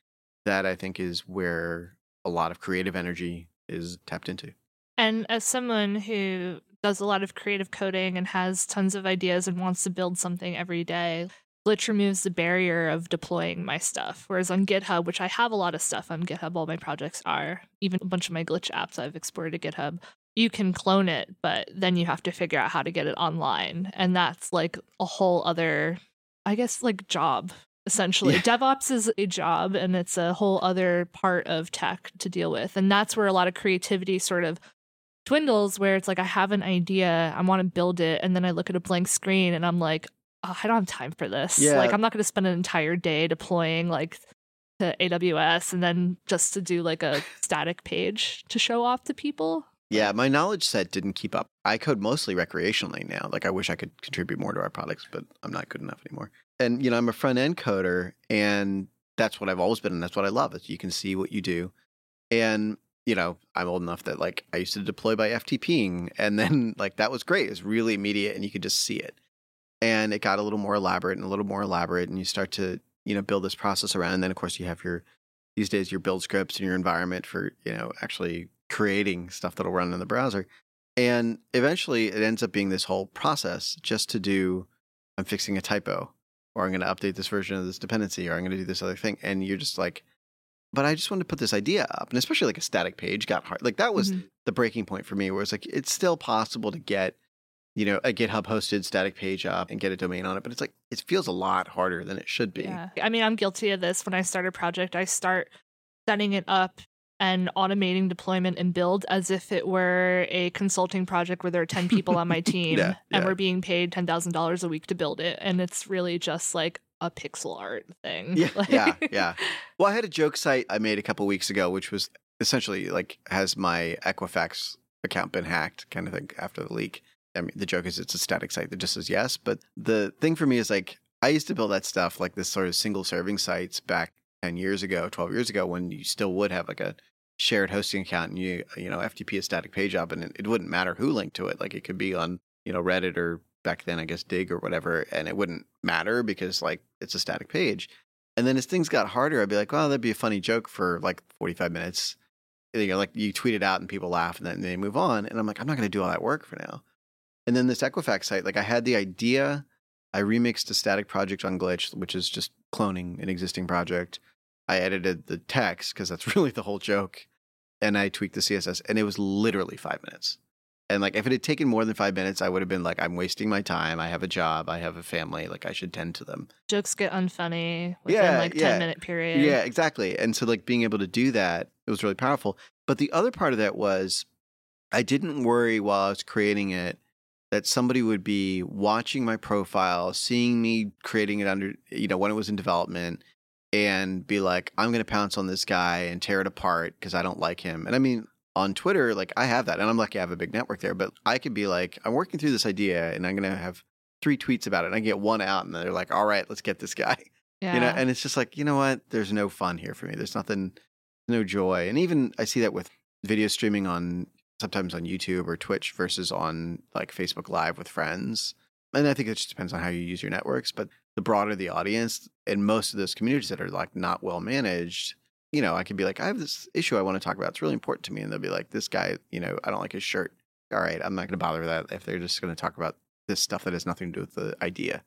that I think is where a lot of creative energy is tapped into. And as someone who does a lot of creative coding and has tons of ideas and wants to build something every day, Glitch removes the barrier of deploying my stuff. Whereas on GitHub, which I have a lot of stuff on GitHub, all my projects are, even a bunch of my Glitch apps I've exported to GitHub, you can clone it, but then you have to figure out how to get it online. And that's like a whole other, I guess, like job essentially. Yeah. DevOps is a job and it's a whole other part of tech to deal with. And that's where a lot of creativity sort of dwindles, where it's like, I have an idea, I want to build it. And then I look at a blank screen and I'm like, oh, I don't have time for this. Yeah. Like, I'm not going to spend an entire day deploying like to AWS and then just to do like a static page to show off to people. Yeah, my knowledge set didn't keep up. I code mostly recreationally now. Like I wish I could contribute more to our products, but I'm not good enough anymore. And you know, I'm a front end coder and that's what I've always been and that's what I love is you can see what you do. And you know, I'm old enough that like I used to deploy by FTPing and then like that was great. It was really immediate and you could just see it. And it got a little more elaborate and a little more elaborate and you start to, you know, build this process around and then of course you have your these days your build scripts and your environment for, you know, actually creating stuff that'll run in the browser. And eventually it ends up being this whole process just to do I'm fixing a typo or I'm going to update this version of this dependency or I'm going to do this other thing and you're just like but I just wanted to put this idea up and especially like a static page got hard. Like that was Mhm. the breaking point for me where it's like it's still possible to get you know a GitHub hosted static page up and get a domain on it but it's like it feels a lot harder than it should be. Yeah. I mean, I'm guilty of this. When I start a project, I start setting it up and automating deployment and build as if it were a consulting project where there are 10 people on my team Yeah, and yeah. we're being paid $10,000 a week to build it. And it's really just like a pixel art thing. Yeah, Like- yeah, yeah. Well, I had a joke site I made a couple weeks ago, which was essentially like has my Equifax account been hacked, kind of thing after the leak. I mean, the joke is it's a static site that just says yes, but the thing for me is like I used to build that stuff like this sort of single serving sites back ten years ago, twelve years ago, when you still would have like a shared hosting account and you you know FTP a static page up, and it, it wouldn't matter who linked to it. Like it could be on you know Reddit or back then I guess Digg or whatever, and it wouldn't matter because like it's a static page. And then as things got harder, I'd be like, well, that'd be a funny joke for like 45 minutes. You know, like you tweet it out and people laugh and then they move on. And I'm like, I'm not going to do all that work for now. And then this Equifax site, like I had the idea, I remixed a static project on Glitch, which is just cloning an existing project. I edited the text because that's really the whole joke. And I tweaked the CSS and it was literally five minutes. And like if it had taken more than five minutes, I would have been like, I'm wasting my time. I have a job. I have a family. Like I should tend to them. Jokes get unfunny within Yeah, like 10 yeah. minute period. Yeah, exactly. And so like being able to do that, it was really powerful. But the other part of that was I didn't worry while I was creating it that somebody would be watching my profile, seeing me creating it under, you know, when it was in development and be like, I'm going to pounce on this guy and tear it apart because I don't like him. And I mean, on Twitter, like I have that and I'm lucky I have a big network there, but I could be like, I'm working through this idea and I'm going to have three tweets about it and I get one out and they're like, all right, let's get this guy Yeah. you know and it's just like you know what there's no fun here for me there's nothing no joy and even i see that with video streaming on sometimes on youtube or twitch versus on like facebook live with friends. And i think it just depends on how you use your networks but the broader the audience and most of those communities that are like not well managed you know i could be like i have this issue i want to talk about. It's really important to me. And they'll be like this guy you know i don't like his shirt. All right i'm not going to bother with that if they're just going to talk about this stuff that has nothing to do with the idea.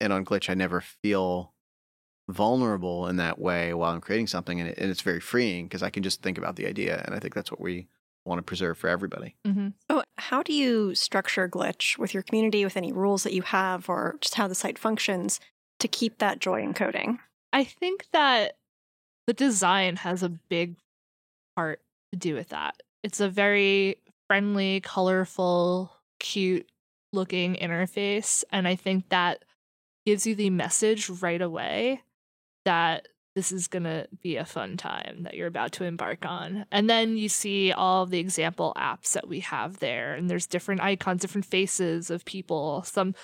And on glitch i never feel vulnerable in that way while I'm creating something, and, it, and it's very freeing because I can just think about the idea, and I think that's what we want to preserve for everybody. hmm Oh, how do you structure Glitch with your community, with any rules that you have, or just how the site functions to keep that joy in coding? I think that the design has a big part to do with that. It's a very friendly, colorful, cute looking interface. And I think that gives you the message right away that this is going to be a fun time that you're about to embark on. And then you see all the example apps that we have there. And there's different icons, different faces of people. Some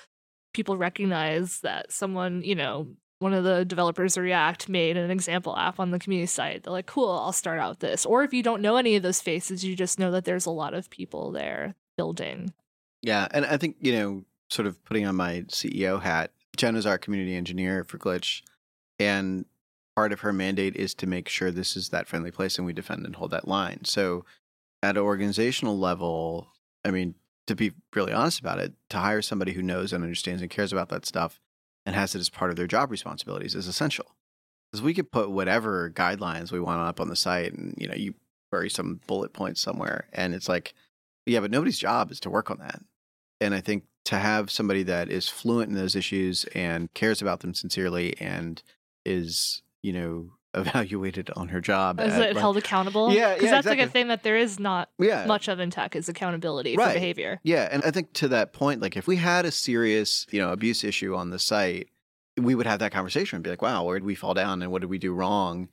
people recognize that someone, you know, one of the developers of React made an example app on the community site. They're like, cool, I'll start out this. Or if you don't know any of those faces, you just know that there's a lot of people there building. Yeah, and I think you know, sort of putting on my CEO hat. Jenn is our community engineer for Glitch, and part of her mandate is to make sure this is that friendly place, and we defend and hold that line. So at an organizational level, I mean, to be really honest about it, to hire somebody who knows and understands and cares about that stuff and has it as part of their job responsibilities is essential. Because we could put whatever guidelines we want up on the site and, you know, you bury some bullet points somewhere. And it's like, yeah, but nobody's job is to work on that. And I think to have somebody that is fluent in those issues and cares about them sincerely and is, you know, evaluated on her job. Is at, it like- held accountable? Yeah, because yeah, that's like exactly. a thing that there is not yeah. much of in tech is accountability Right. for behavior. Yeah, and I think to that point, like if we had a serious, you know, abuse issue on the site, we would have that conversation and be like, "Wow, where did we fall down, and what did we do wrong?"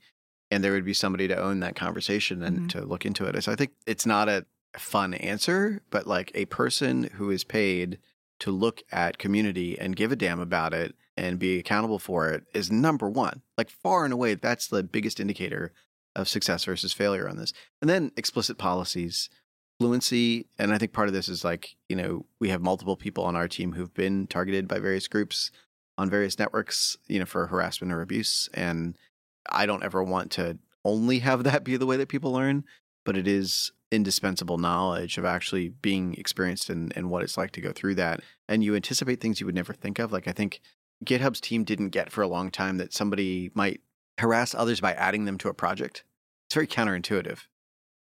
And there would be somebody to own that conversation and Mhm. to look into it. So I think it's not a fun answer, but like a person who is paid to look at community and give a damn about it and be accountable for it is number one. Like far and away, that's the biggest indicator of success versus failure on this. And then explicit policies, fluency. And I think part of this is like, you know, we have multiple people on our team who've been targeted by various groups on various networks, you know, for harassment or abuse. And I don't ever want to only have that be the way that people learn, but it is indispensable knowledge of actually being experienced and and what it's like to go through that. And you anticipate things you would never think of. Like I think GitHub's team didn't get for a long time that somebody might harass others by adding them to a project. It's very counterintuitive,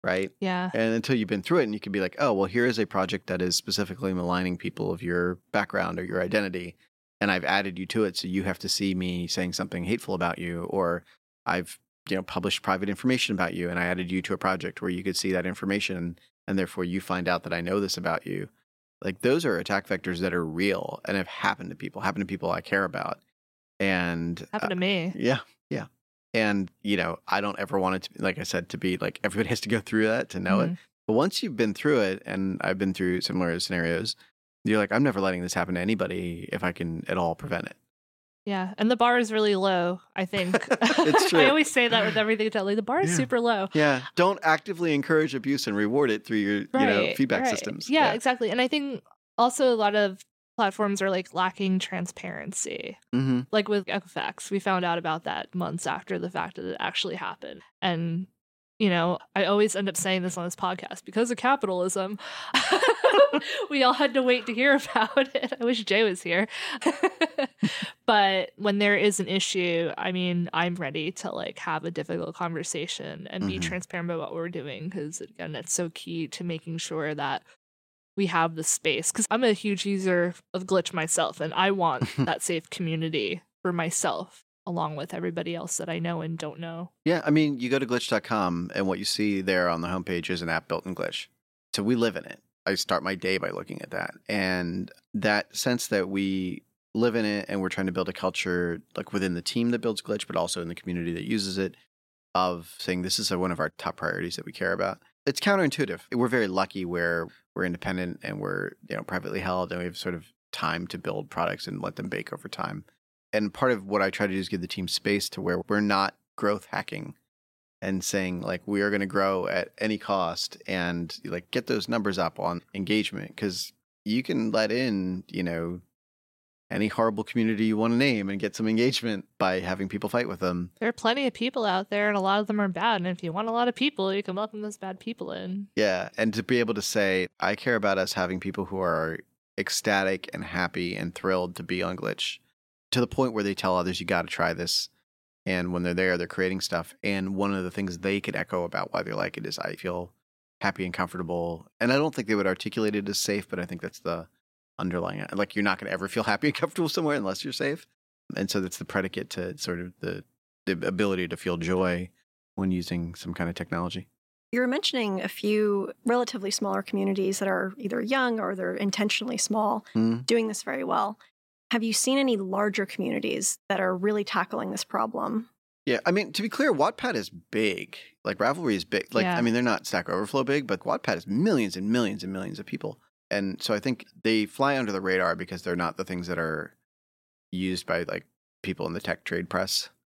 right? Yeah. And until you've been through it, and you can be like, oh, well, here is a project that is specifically maligning people of your background or your identity. And I've added you to it. So you have to see me saying something hateful about you. Or I've, you know, published private information about you and I added you to a project where you could see that information. And therefore you find out that I know this about you. Like those are attack vectors that are real and have happened to people, happened to people I care about. And Happened to me. yeah, yeah. And, you know, I don't ever want it to be, like I said, to be like everybody has to go through that to know it. Mhm. But once you've been through it, and I've been through similar scenarios, you're like, I'm never letting this happen to anybody if I can at all prevent it. Yeah, and the bar is really low. I think It's true. I always say that with everything. Like the bar is Yeah. super low. Yeah. Don't actively encourage abuse and reward it through your, you know, feedback right. systems. Yeah, exactly. And I think also a lot of platforms are like lacking transparency. hmm Like with Equifax, we found out about that months after the fact that it actually happened. And you know, I always end up saying this on this podcast because of capitalism. we all had to wait to hear about it. I wish Jay was here. but when there is an issue, I mean, I'm ready to like have a difficult conversation and be Mhm. transparent about what we're doing because again, that's so key to making sure that we have the space because I'm a huge user of Glitch myself and I want that safe community for myself along with everybody else that I know and don't know. Yeah. I mean, you go to glitch.com and what you see there on the homepage is an app built in Glitch. So we live in it. I start my day by looking at that. And that sense that we live in it and we're trying to build a culture like within the team that builds Glitch, but also in the community that uses it of saying this is one of our top priorities that we care about. It's counterintuitive. We're very lucky where we're independent and we're, you know, privately held and we have sort of time to build products and let them bake over time. And part of what I try to do is give the team space to where we're not growth hacking and saying like we are going to grow at any cost and like get those numbers up on engagement because you can let in, you know, any horrible community you want to name and get some engagement by having people fight with them. There are plenty of people out there and a lot of them are bad. And if you want a lot of people, you can welcome those bad people in. Yeah. And to be able to say, I care about us having people who are ecstatic and happy and thrilled to be on Glitch to the point where they tell others, you got to try this. And when they're there, they're creating stuff. And one of the things they could echo about why they like it is, I feel happy and comfortable. And I don't think they would articulate it as safe, but I think that's the underlying, like, you're not going to ever feel happy and comfortable somewhere unless you're safe. And so that's the predicate to sort of the, the ability to feel joy when using some kind of technology. You were mentioning a few relatively smaller communities that are either young or they're intentionally small, Hmm. doing this very well. Have you seen any larger communities that are really tackling this problem? Yeah, I mean, to be clear, Wattpad is big. Like Ravelry is big. Like, Yeah. I mean, they're not Stack Overflow big, but Wattpad is millions and millions and millions of people. And so I think they fly under the radar because they're not the things that are used by like people in the tech trade press.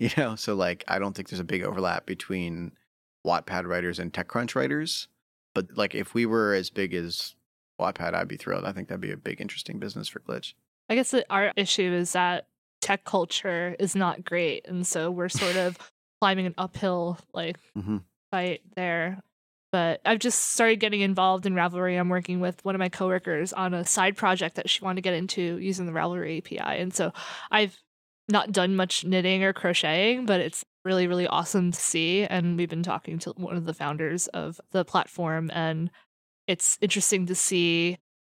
You know, so like I don't think there's a big overlap between Wattpad writers and TechCrunch writers. But like if we were as big as Wattpad, I'd be thrilled. I think that'd be a big, interesting business for Glitch. I guess that our issue is that tech culture is not great. And so we're sort of climbing an uphill like Mhm. fight there. But I've just started getting involved in Ravelry. I'm working with one of my coworkers on a side project that she wanted to get into using the Ravelry API. And so I've not done much knitting or crocheting, but it's really, really awesome to see. And we've been talking to one of the founders of the platform, and it's interesting to see.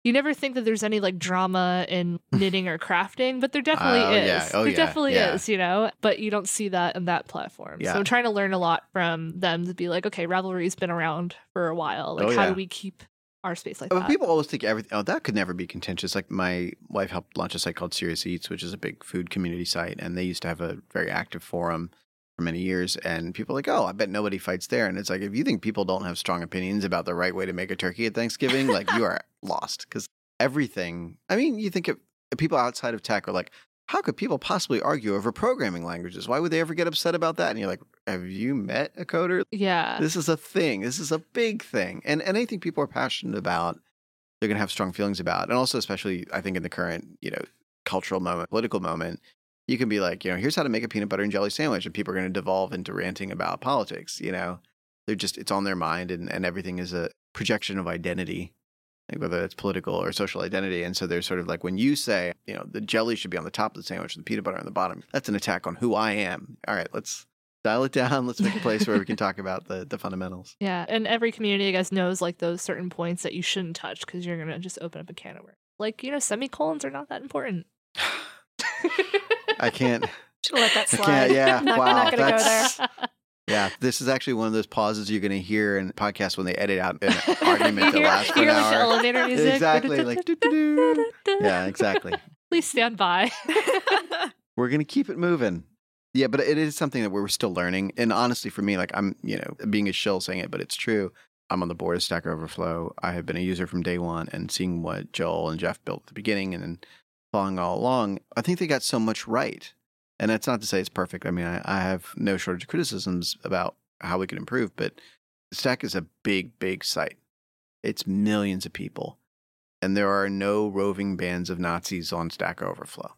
You never think that there's any like drama in knitting or crafting, but there definitely Oh, is. yeah. Oh, there yeah. definitely Yeah. is, you know, but you don't see that in that platform. Yeah. So I'm trying to learn a lot from them to be like, okay, Ravelry's been around for a while. Like, Oh, how do we keep our space like that? people always think everything. Oh, that could never be contentious. Like my wife helped launch a site called Serious Eats, which is a big food community site, and they used to have a very active forum for many years. And people are like, oh, I bet nobody fights there. And it's like, if you think people don't have strong opinions about the right way to make a turkey at Thanksgiving, like you are lost because everything. I mean, you think of people outside of tech are like, how could people possibly argue over programming languages? Why would they ever get upset about that? And you're like, have you met a coder? yeah. This is a thing. This is a big thing. And and anything people are passionate about, they're gonna have strong feelings about. And also especially I think in the current, you know, cultural moment, political moment, you can be like, you know, here's how to make a peanut butter and jelly sandwich, and people are gonna devolve into ranting about politics, you know. They're just it's on their mind and, and everything is a projection of identity. Like whether it's political or social identity. And so they're sort of like when you say, you know, the jelly should be on the top of the sandwich, the peanut butter on the bottom, that's an attack on who I am. All right, let's dial it down. Let's make a place where we can talk about the, the fundamentals. Yeah, and every community, I guess, knows like those certain points that you shouldn't touch because you're gonna just open up a can of worms. Like you know, semicolons are not that important. I can't. Should let that slide. Yeah. not, wow. not gonna go there. that's- Yeah. This is actually one of those pauses you're going to hear in podcasts when they edit out an argument that lasts for an like the hour. elevator music. Exactly, like. Yeah, exactly. Please stand by. We're going to keep it moving. Yeah, but it is something that we're still learning. And honestly, for me, like I'm, you know, being a shill saying it, but it's true. I'm on the board of Stack Overflow. I have been a user from day one and seeing what Joel and Jeff built at the beginning and then following all along, I think they got so much right. And that's not to say it's perfect. I mean, I, I have no shortage of criticisms about how we could improve, but Stack is a big, big site. It's millions of people. And there are no roving bands of Nazis on Stack Overflow.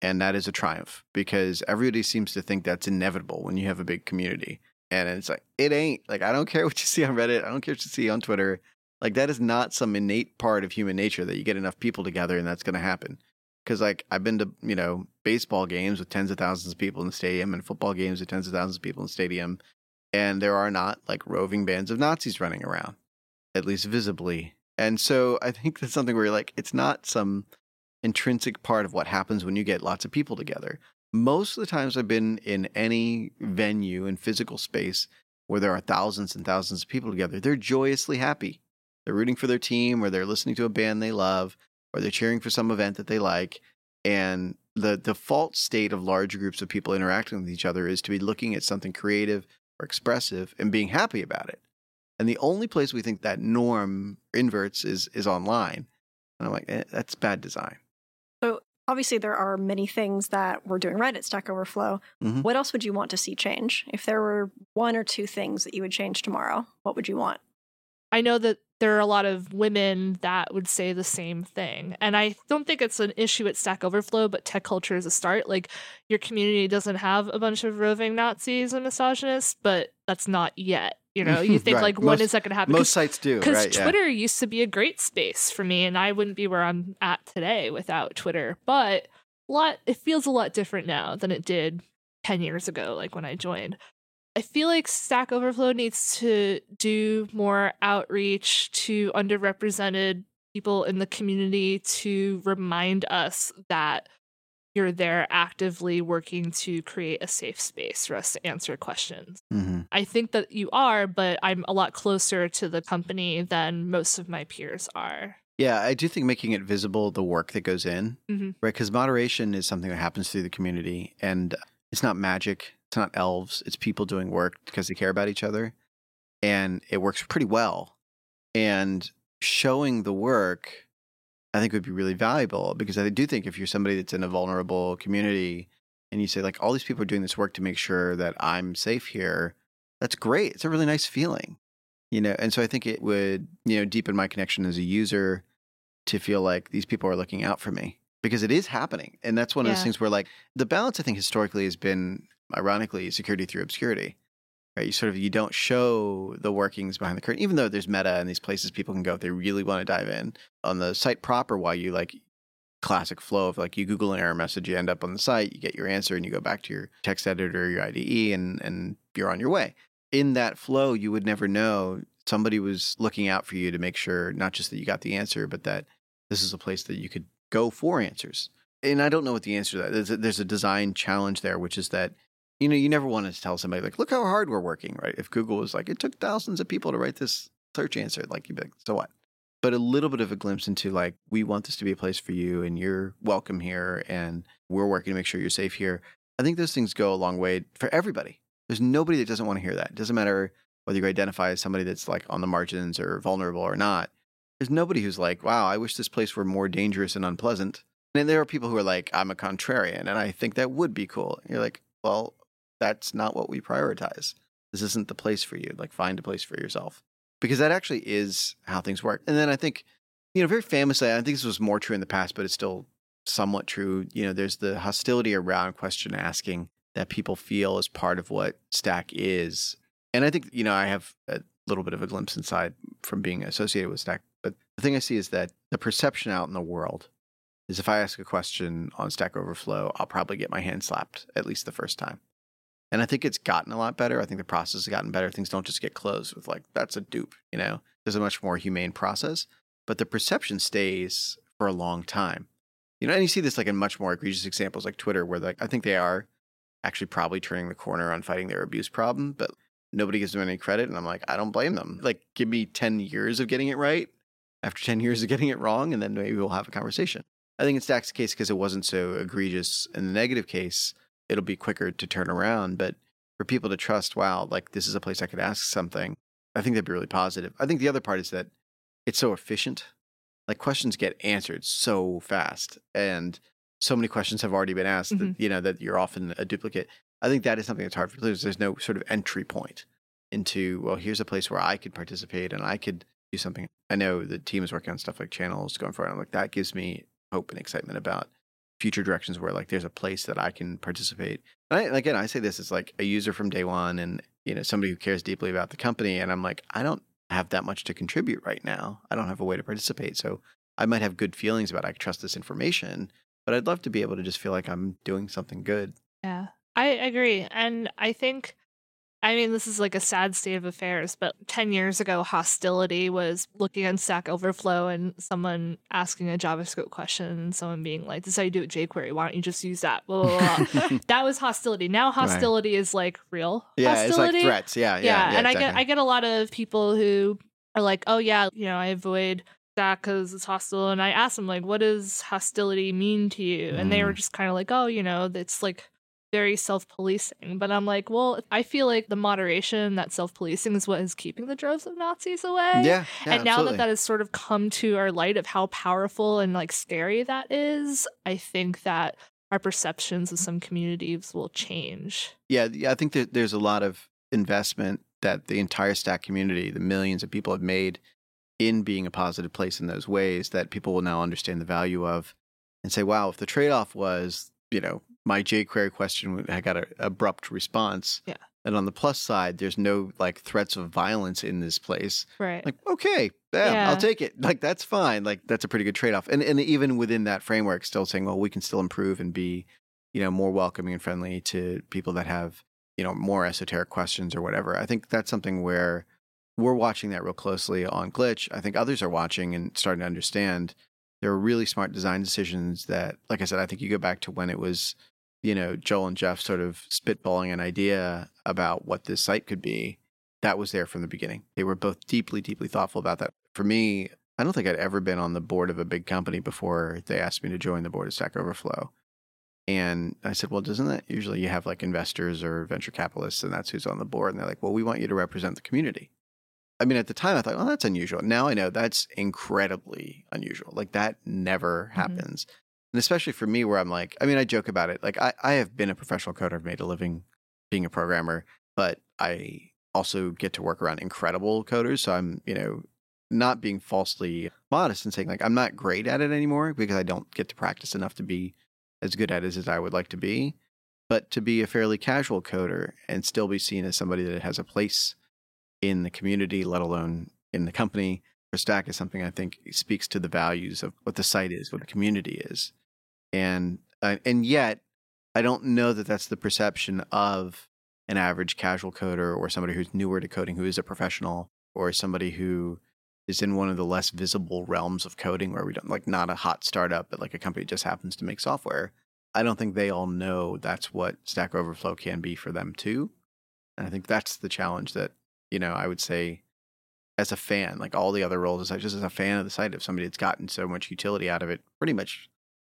And that is a triumph because everybody seems to think that's inevitable when you have a big community. And it's like, it ain't. Like, I don't care what you see on Reddit. I don't care what you see on Twitter. Like, that is not some innate part of human nature that you get enough people together and that's going to happen. Because, like, I've been to, you know, baseball games with tens of thousands of people in the stadium and football games with tens of thousands of people in the stadium. And there are not, like, roving bands of Nazis running around, at least visibly. And so I think that's something where you're like, it's not some intrinsic part of what happens when you get lots of people together. Most of the times I've been in any venue in physical space where there are thousands and thousands of people together, they're joyously happy. They're rooting for their team or they're listening to a band they love or they're cheering for some event that they like. And the default state of large groups of people interacting with each other is to be looking at something creative or expressive and being happy about it. And the only place we think that norm inverts is is online. And I'm like, eh, that's bad design. So obviously, there are many things that we're doing right at Stack Overflow. Mhm. What else would you want to see change? If there were one or two things that you would change tomorrow, what would you want? I know that there are a lot of women that would say the same thing. And I don't think it's an issue at Stack Overflow, but tech culture is a start. Like your community doesn't have a bunch of roving Nazis and misogynists, but that's not yet. You know, you think Right. like when Most- is that going to happen? Most sites do, because right? yeah. Twitter used to be a great space for me, and I wouldn't be where I'm at today without Twitter. But a lot, it feels a lot different now than it did ten years ago, like when I joined. I feel like Stack Overflow needs to do more outreach to underrepresented people in the community to remind us that you're there actively working to create a safe space for us to answer questions. Mhm. I think that you are, but I'm a lot closer to the company than most of my peers are. Yeah, I do think making it visible the work that goes in, Mhm. right? Because moderation is something that happens through the community, and it's not magic. It's not elves. It's people doing work because they care about each other, and it works pretty well. And showing the work, I think, would be really valuable because I do think if you're somebody that's in a vulnerable community and you say like all these people are doing this work to make sure that I'm safe here, that's great. It's a really nice feeling you know and so i think it would you know deepen my connection as a user to feel like these people are looking out for me because it is happening and that's one of those things where like the balance i think historically has been ironically security through obscurity Right? You sort of you don't show the workings behind the curtain, even though there's meta and these places people can go if they really want to dive in. On the site proper, while you like classic flow of like you Google an error message, you end up on the site, you get your answer, and you go back to your text editor, your IDE, and and you're on your way. In that flow, you would never know somebody was looking out for you to make sure not just that you got the answer, but that this is a place that you could go for answers. And I don't know what the answer to that. There's a, there's a design challenge there, which is that you know you never want to tell somebody like, look how hard we're working, right? If Google was like, it took thousands of people to write this search answer, like you'd be like, so what? but a little bit of a glimpse into like we want this to be a place for you and you're welcome here and we're working to make sure you're safe here. I think those things go a long way for everybody. There's nobody that doesn't want to hear that. It doesn't matter whether you identify as somebody that's like on the margins or vulnerable or not. There's nobody who's like wow i wish this place were more dangerous and unpleasant. And there are people who are like i'm a contrarian and i think that would be cool. And you're like well that's not what we prioritize this isn't the place for you like find a place for yourself because that actually is how things work. And then I think, you know, very famously, I think this was more true in the past, but it's still somewhat true. You know, there's the hostility around question asking that people feel is part of what Stack is. And I think, you know, I have a little bit of a glimpse inside from being associated with Stack. But the thing I see is that the perception out in the world is if I ask a question on Stack Overflow, I'll probably get my hand slapped at least the first time. And I think it's gotten a lot better. I think the process has gotten better. Things don't just get closed with like, that's a dupe, you know? There's a much more humane process, but the perception stays for a long time. You know, and you see this like in much more egregious examples like Twitter, where like I think they are actually probably turning the corner on fighting their abuse problem, but nobody gives them any credit. And I'm like, I don't blame them. Like, give me 10 years of getting it right after 10 years of getting it wrong, and then maybe we'll have a conversation. I think it's Stack's case because it wasn't so egregious in the negative case it'll be quicker to turn around. But for people to trust, wow, like this is a place I could ask something, I think that'd be really positive. I think the other part is that it's so efficient. Like questions get answered so fast, and so many questions have already been asked mm-hmm. that you know that you're often a duplicate. I think that is something that's hard for. There's no sort of entry point into well, here's a place where I could participate and I could do something. I know the team is working on stuff like channels going forward. I'm like that gives me hope and excitement about future directions where like there's a place that I can participate. And I, again, I say this as like a user from day one and you know somebody who cares deeply about the company, and I'm like I don't have that much to contribute right now. I don't have a way to participate, so I might have good feelings about I trust this information, but I'd love to be able to just feel like I'm doing something good. Yeah, I agree, and I think I mean, this is like a sad state of affairs, but 10 years ago, hostility was looking on Stack Overflow and someone asking a JavaScript question and someone being like, This is how you do it jQuery. Why don't you just use that? Blah, blah, blah. that was hostility. Now hostility right. is like real. Yeah, hostility. it's like threats. Yeah. Yeah. yeah, yeah and exactly. I get I get a lot of people who are like, Oh yeah, you know, I avoid Stack because it's hostile. And I asked them like, what does hostility mean to you? And they were mm. just kind of like, oh, you know, it's like very self policing. But I'm like, well, I feel like the moderation, that self policing is what is keeping the droves of Nazis away. Yeah. yeah and now absolutely. that that has sort of come to our light of how powerful and like scary that is, I think that our perceptions of some communities will change. Yeah. Yeah. I think that there's a lot of investment that the entire stack community, the millions of people have made in being a positive place in those ways that people will now understand the value of and say, wow, if the trade off was, you know, my jQuery question I got an abrupt response. Yeah. And on the plus side, there's no like threats of violence in this place. Right. Like, okay, yeah, yeah. I'll take it. Like that's fine. Like that's a pretty good trade off. And and even within that framework, still saying, well, we can still improve and be, you know, more welcoming and friendly to people that have, you know, more esoteric questions or whatever. I think that's something where we're watching that real closely on Glitch. I think others are watching and starting to understand there are really smart design decisions that, like I said, I think you go back to when it was you know, Joel and Jeff sort of spitballing an idea about what this site could be, that was there from the beginning. They were both deeply, deeply thoughtful about that. For me, I don't think I'd ever been on the board of a big company before they asked me to join the board of Stack Overflow. And I said, well, doesn't that usually you have like investors or venture capitalists and that's who's on the board? And they're like, well, we want you to represent the community. I mean, at the time I thought, well, that's unusual. Now I know that's incredibly unusual. Like that never mm-hmm. happens and especially for me where i'm like i mean i joke about it like i, I have been a professional coder i've made a living being a programmer but i also get to work around incredible coders so i'm you know not being falsely modest and saying like i'm not great at it anymore because i don't get to practice enough to be as good at it as i would like to be. But to be a fairly casual coder and still be seen as somebody that has a place in the community, let alone in the company, for Stack is something I think speaks to the values of what the site is, what the community is, and uh, and yet I don't know that that's the perception of an average casual coder or somebody who's newer to coding, who is a professional, or somebody who is in one of the less visible realms of coding where we don't like not a hot startup, but like a company just happens to make software. I don't think they all know that's what Stack Overflow can be for them too. And I think that's the challenge that, you know, I would say as a fan, like all the other roles, just as a fan of the site, if somebody that's gotten so much utility out of it pretty much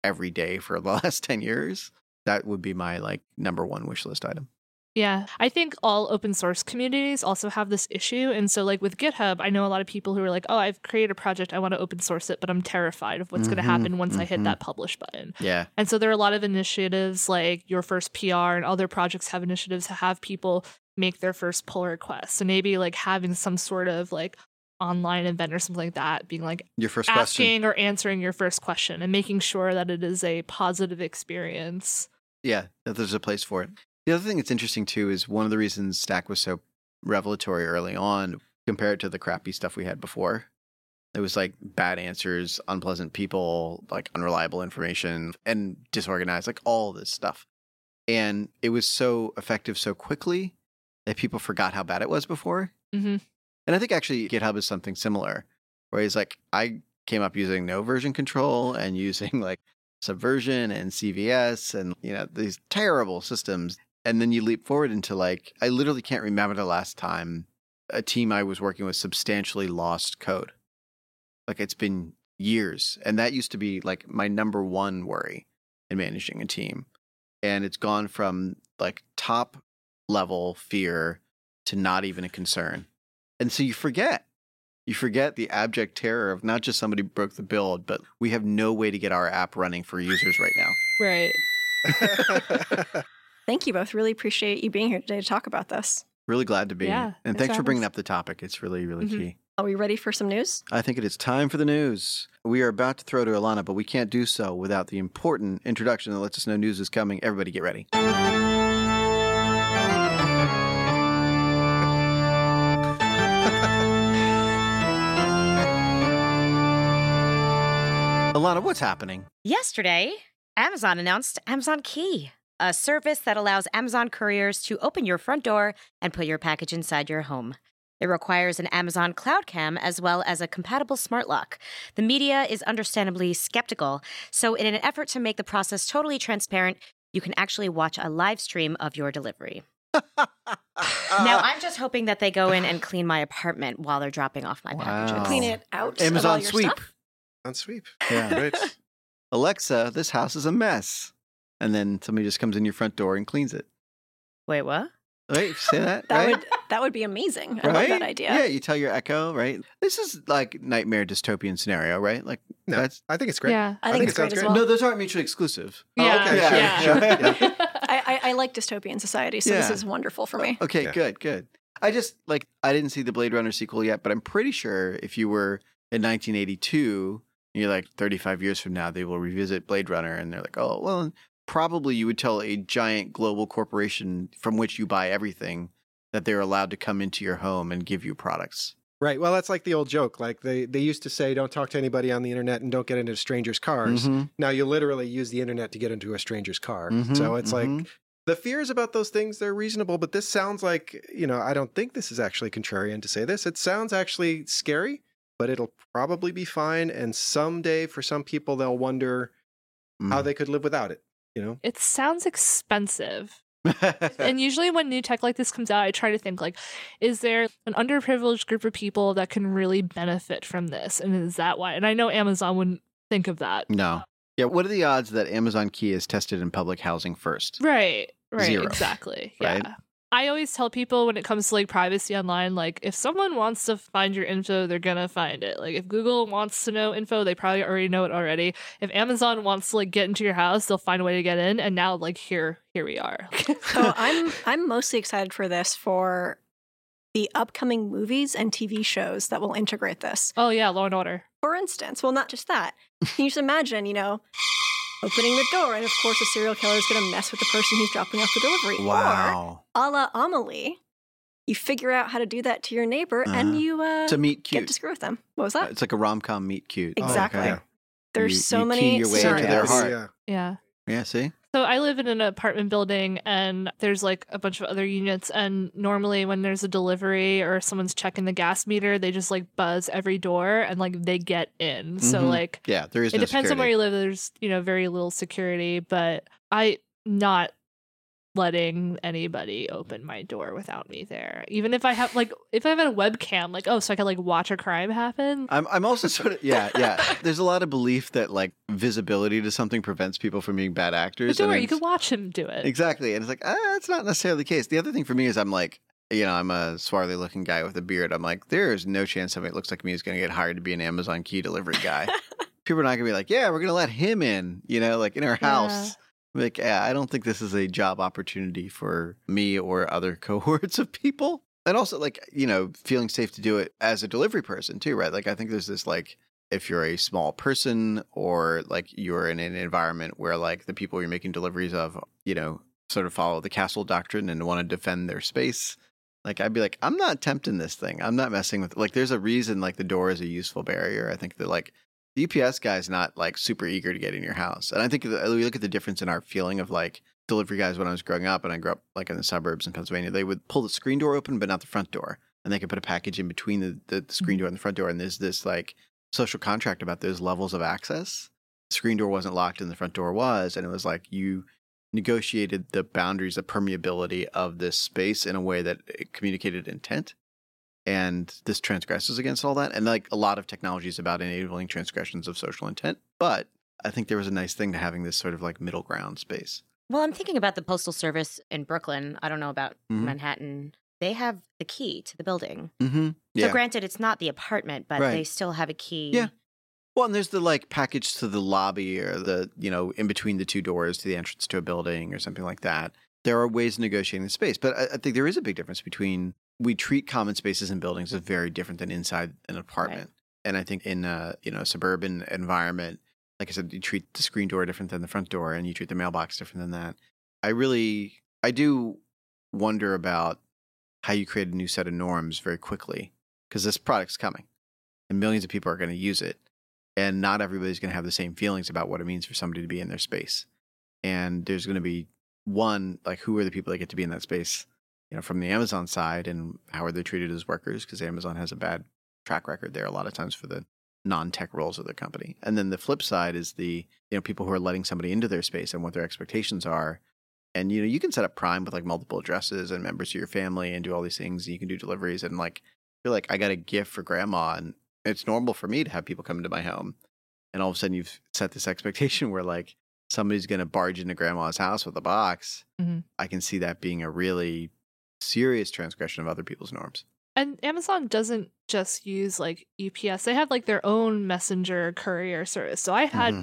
every day for the last 10 years, that would be my like number one wish list item. Yeah, I think all open source communities also have this issue. And so, like with GitHub, I know a lot of people who are like, oh, I've created a project, I want to open source it, but I'm terrified of what's Mhm, going to happen once I hit mhm. that publish button. Yeah. And so, there are a lot of initiatives like Your First PR and other projects have initiatives to have people make their first pull request. So, maybe like having some sort of like online event or something like that, being like Your first question. asking or answering your first question and making sure that it is a positive experience. Yeah, that there's a place for it. The other thing that's interesting too is one of the reasons Stack was so revelatory early on compared to the crappy stuff we had before. It was like bad answers, unpleasant people, like unreliable information, and disorganized, like all this stuff. And it was so effective so quickly that people forgot how bad it was before. hmm And I think actually GitHub is something similar, where he's like, I came up using no version control and using like Subversion and CVS and you know these terrible systems. And then you leap forward into like, I literally can't remember the last time a team I was working with substantially lost code. Like it's been years, and that used to be like my number one worry in managing a team. And it's gone from like top level fear to not even a concern. And so you forget. You forget the abject terror of not just somebody broke the build, but we have no way to get our app running for users right now. Right. Thank you both. Really appreciate you being here today to talk about this. Really glad to be. Yeah, and thanks for bringing up the topic. It's really, really Mhm. key. Are we ready for some news? I think it is time for the news. We are about to throw to Ilana, but we can't do so without the important introduction that lets us know news is coming. Everybody get ready. Ilana, what's happening? Yesterday, Amazon announced Amazon Key, a service that allows Amazon couriers to open your front door and put your package inside your home. It requires an Amazon Cloud Cam as well as a compatible smart lock. The media is understandably skeptical, so in an effort to make the process totally transparent, you can actually watch a live stream of your delivery. now, I'm just hoping that they go in and clean my apartment while they're dropping off my Wow. packages. Clean it out. of all Amazon your Sweep. stuff? On sweep. Yeah. Great. Alexa, this house is a mess. And then somebody just comes in your front door and cleans it. Wait, what? Right? Say that, That right? would that would be amazing. I right? love that idea. Yeah, you tell your Echo, right? This is like nightmare dystopian scenario, right? Like No, that's I think it's great. Yeah. I I think, think it's it great sounds as great. well. no, those aren't mutually exclusive. Oh, yeah. okay, sure, yeah. sure, yeah. I, I, I like dystopian society, so this is wonderful for me. Okay, Yeah. good, good. I just like I didn't see the Blade Runner sequel yet, but I'm pretty sure if you were in 1982, you're like 35 years from now, they will revisit Blade Runner, and they're like, oh, well, probably you would tell a giant global corporation from which you buy everything that they're allowed to come into your home and give you products. Right. Well, that's like the old joke. Like they, they used to say, don't talk to anybody on the internet and don't get into strangers' cars. Mhm, Now you literally use the internet to get into a stranger's car. mhm, so it's mhm. like the fears about those things, they're reasonable, but this sounds like, you know, I don't think this is actually contrarian to say this. It sounds actually scary, but it'll probably be fine. And someday for some people, they'll wonder how Mm. they could live without it, you know? It sounds expensive. and usually when new tech like this comes out, I try to think like, is there an underprivileged group of people that can really benefit from this? And is that why? And I know Amazon wouldn't think of that. no. Yeah, what are the odds that Amazon Key is tested in public housing first? Right. Right. Zero. Exactly. Right? Yeah. I always tell people when it comes to like privacy online, like if someone wants to find your info, they're gonna find it. Like if Google wants to know info, they probably already know it already. If Amazon wants to like get into your house, they'll find a way to get in. And now like here, here we are. So I'm I'm mostly excited for this for the upcoming movies and TV shows that will integrate this. oh yeah, Law and Order. For instance, well, not just that. Can you just imagine, you know, opening the door, and of course, a serial killer is going to mess with the person who's dropping off the delivery. Wow. Or, a la Amelie, you figure out how to do that to your neighbor, Uh-huh. and you uh, To meet cute. get to screw with them. What was that? It's like a rom com meet cute. Exactly. okay. There's You- so you many key your way into their heart. Yeah. Yeah. Yeah, see? So I live in an apartment building and there's like a bunch of other units and normally when there's a delivery or someone's checking the gas meter, they just like buzz every door and like they get in. So Mhm. like Yeah, there is it no depends on where you live. There's, you know, very little security, but I not letting anybody open my door without me there. Even if I have like if I have a webcam, like, oh, so I can like watch a crime happen. I'm I'm also sort of yeah yeah. There's a lot of belief that like visibility to something prevents people from being bad But actors. don't worry, you can watch him do it. Exactly, and it's like ah, it's not necessarily the case. The other thing for me is I'm like, you know, I'm a swarthy looking guy with a beard. I'm like, there is no chance somebody that looks like me is going to get hired to be an Amazon key delivery guy. People are not going to be like, yeah, we're going to let him in, you know, like in our house. Like, yeah, I don't think this is a job opportunity for me or other cohorts of people. And also, like, you know, feeling safe to do it as a delivery person too, right? Like, I think there's this like, if you're a small person or like you're in an environment where like the people you're making deliveries of, you know, sort of follow the castle doctrine and want to defend their space. Like I'd be like, I'm not tempting this thing. I'm not messing with like there's a reason like the door is a useful barrier. I think that like the UPS guy's not like super eager to get in your house. And I think that we look at the difference in our feeling of like delivery guys when I was growing up and I grew up like in the suburbs in Pennsylvania, they would pull the screen door open but not the front door. And they could put a package in between the, the, the screen mm-hmm. door and the front door. And there's this like social contract about those levels of access. The screen door wasn't locked and the front door was. And it was like you negotiated the boundaries, the permeability of this space in a way that it communicated intent. And this transgresses against all that. And like a lot of technology is about enabling transgressions of social intent. But I think there was a nice thing to having this sort of like middle ground space. Well, I'm thinking about the Postal Service in Brooklyn. I don't know about Mhm. Manhattan. They have the key to the building. Mm-hmm. So, granted, it's not the apartment, but Right. they still have a key. Yeah. Well, and there's the like package to the lobby or the, you know, in between the two doors to the entrance to a building or something like that. There are ways of negotiating the space, but I, I think there is a big difference between we treat common spaces and buildings as very different than inside an apartment. And I think in a, you know, suburban environment, like I said, you treat the screen door different than the front door and you treat the mailbox different than that. I really, I do wonder about how you create a new set of norms very quickly because this product's coming and millions of people are going to use it and not everybody's going to have the same feelings about what it means for somebody to be in their space and there's going to be one like who are the people that get to be in that space you know from the amazon side and how are they treated as workers? Because amazon has a bad track record there a lot of times for the non-tech roles of the company. And then the flip side is the you know people who are letting somebody into their space and what their expectations are. And you know you can set up prime with like multiple addresses and members of your family and do all these things and you can do deliveries and like you're like i got a gift for grandma and it's normal for me to have people come into my home. And all of a sudden you've set this expectation where like somebody's going to barge into grandma's house with a box Mhm. i can see that being a really serious transgression of other people's norms And Amazon doesn't just use like UPS. They have like their own messenger courier service. So I had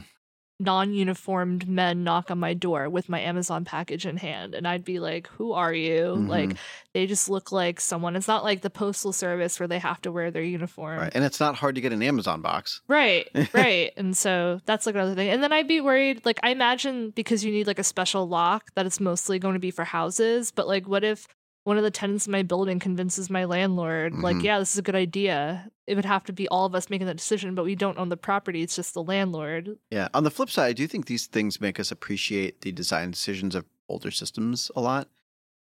Mhm. non-uniformed men knock on my door with my Amazon package in hand and I'd be like, "Who are you?" Like Mhm. they just look like someone. It's not like the postal service where they have to wear their uniform. right and it's not hard to get an amazon box Right, right. and so that's like another thing. And then I'd be worried, like, I imagine because you need like a special lock that it's mostly going to be for houses. But like, what if one of the tenants in my building convinces my landlord, like, Mhm. yeah, this is a good idea? It would have to be all of us making that decision, but we don't own the property. It's just the landlord. Yeah. On the flip side, I do think these things make us appreciate the design decisions of older systems a lot.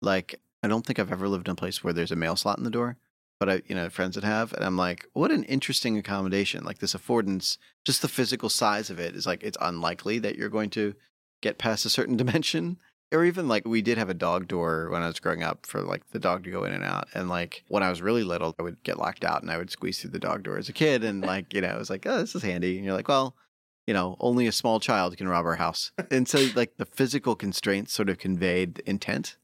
Like, I don't think I've ever lived in a place where there's a mail slot in the door, but I, you know, friends that have, and I'm like, what an interesting accommodation. Like this affordance, just the physical size of it is like it's unlikely that you're going to get past a certain dimension. Or even like we did have a dog door when I was growing up for like the dog to go in and out. And like when I was really little, I would get locked out and I would squeeze through the dog door as a kid. And like, you know, it was like, oh, this is handy. And you're like, well, you know, only a small child can rob our house. And so, like, the physical constraints sort of conveyed intent.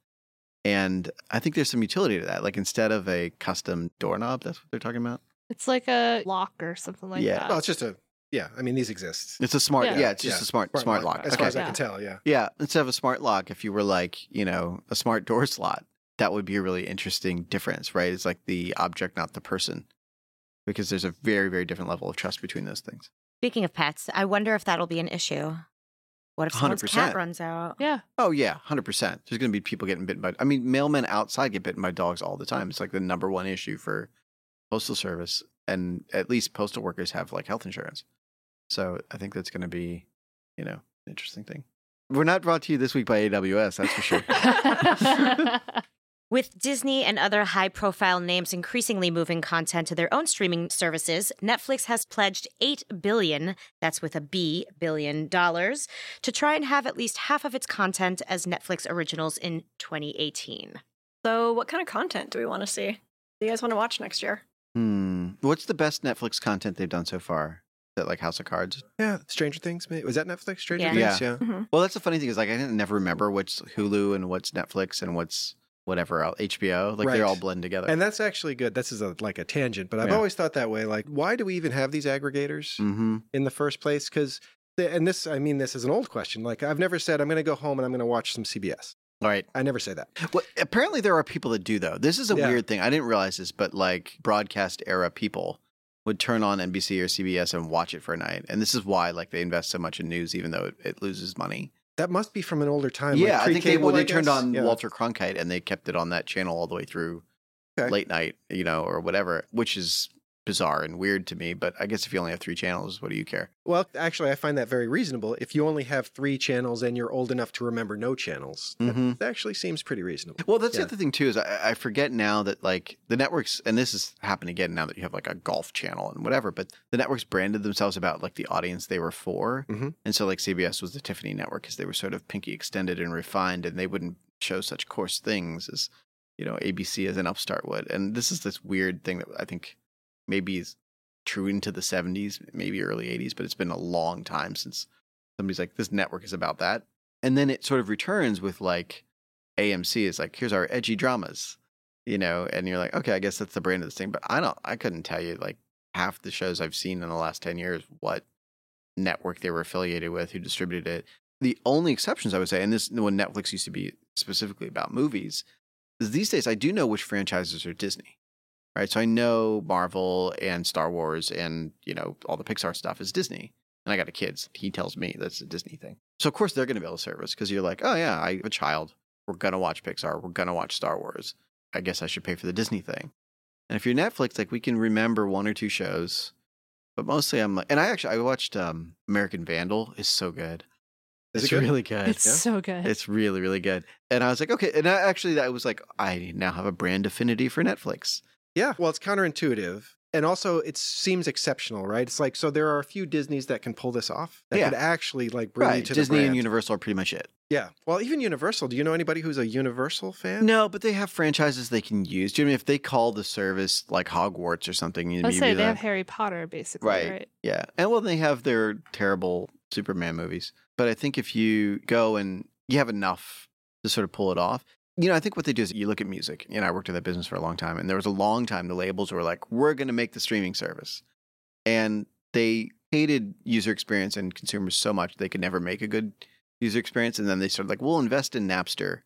And I think there's some utility to that. Like, instead of a custom doorknob, that's what they're talking about. It's like a lock or something like Yeah. that. Well, it's just a yeah. I mean, these exist It's a smart, yeah, Yeah. it's just Yeah. a smart, smart, lock. as Okay. far as I Yeah. can tell. Yeah. Yeah, instead of a smart lock, if you were like, you know, a smart door slot, that would be a really interesting difference, right? It's like the object, not the person, because there's a very, very different level of trust between those things. Speaking of pets, I wonder if that'll be an issue. What if someone's cat 100%. runs out? Yeah. Oh yeah, hundred percent. There's going to be people getting bitten by. I mean, mailmen outside get bitten by dogs all the time. It's like the number one issue for postal service, and at least postal workers have like health insurance. So I think that's going to be, you know, an interesting thing. We're not brought to you this week by AWS, that's for sure. With Disney and other high profile names increasingly moving content to their own streaming services, Netflix has pledged 8 billion, that's with a B, billion dollars, to try and have at least half of its content as Netflix originals in 2018. So, what kind of content do we want to see? Do you guys want to watch next year? hmm. What's the best Netflix content they've done so far? Is that like House of Cards? Yeah, Stranger Things. maybe- Was that Netflix? Stranger Yeah. Things. Yeah. Well, that's the funny thing is like I didn't never remember what's Hulu and what's Netflix and what's whatever else, HBO. Like Right. they're all blend together. And that's actually good. This is a, like a tangent, but I've Yeah. always thought that way. Like, why do we even have these aggregators mm-hmm. in the first place? Because, and this, I mean, this is an old question. Like, I've never said I'm going to go home and I'm going to watch some CBS. All right. I never say that. Well, apparently there are people that do though. This is a Yeah. weird thing. I didn't realize this, but like broadcast era people would turn on NBC or CBS and watch it for a night, and this is why like they invest so much in news, even though it, it loses money. That must be from an older time. yeah, like I think they well, they turned on Yeah. Walter Cronkite and they kept it on that channel all the way through Okay. late night, you know, or whatever, which is bizarre and weird to me. But I guess if you only have three channels, what do you care? Well, actually, I find that very reasonable. If you only have three channels and you're old enough to remember no channels, that- Mhm. that actually seems pretty reasonable. Well, that's Yeah. the other thing too is I, I forget now that like the networks, and this has happened again now that you have like a golf channel and whatever, but the networks branded themselves about like the audience they were for, Mhm. and so like CBS was the Tiffany network because they were sort of pinky extended and refined, and they wouldn't show such coarse things as you know ABC as an upstart would, and this is this weird thing that I think maybe is true into the '70s, maybe early '80s, but it's been a long time since somebody's like this network is about that, and then it sort of returns with like. AMC is like, here's our edgy dramas, you know, and you're like, okay, I guess that's the brand of this thing. But I don't, I couldn't tell you like half the shows I've seen in the last 10 years, what network they were affiliated with, who distributed it. The only exceptions I would say, and this when Netflix used to be specifically about movies, is these days I do know which franchises are Disney. Right. So I know Marvel and Star Wars and, you know, all the Pixar stuff is Disney. And I got a kid. so He tells me that's a Disney thing. So of course they're going to be able to service because you're like, oh yeah, I have a child we're gonna watch Pixar, we're gonna watch Star Wars. I guess I should pay for the Disney thing. And if you're Netflix, like we can remember one or two shows, but mostly I'm like, and I actually I watched um, American Vandal. is so good. Is it's it good? really good. It's so good. It's really really good. And I was like, okay. And I, actually, that was like, I now have a brand affinity for Netflix. Yeah, well, it's counterintuitive. And also, it seems exceptional, right? It's like, so there are a few Disneys that can pull this off that Yeah. could actually like bring you to Disney the and. Universal are pretty much it. Yeah. Well, even Universal. Do you know anybody who's a Universal fan? No, but they have franchises they can use. Do you know what I mean if they call the service like Hogwarts or something? You Let's say they that- have Harry Potter, basically, Right. right? Yeah. And well, they have their terrible Superman movies. But I think if you go and you have enough to sort of pull it off, you know, I think what they do is you look at music. You know, I worked in that business for a long time, and there was a long time the labels were like, we're going to make the streaming service. And they hated user experience and consumers so much they could never make a good user experience. And then they started like, we'll invest in Napster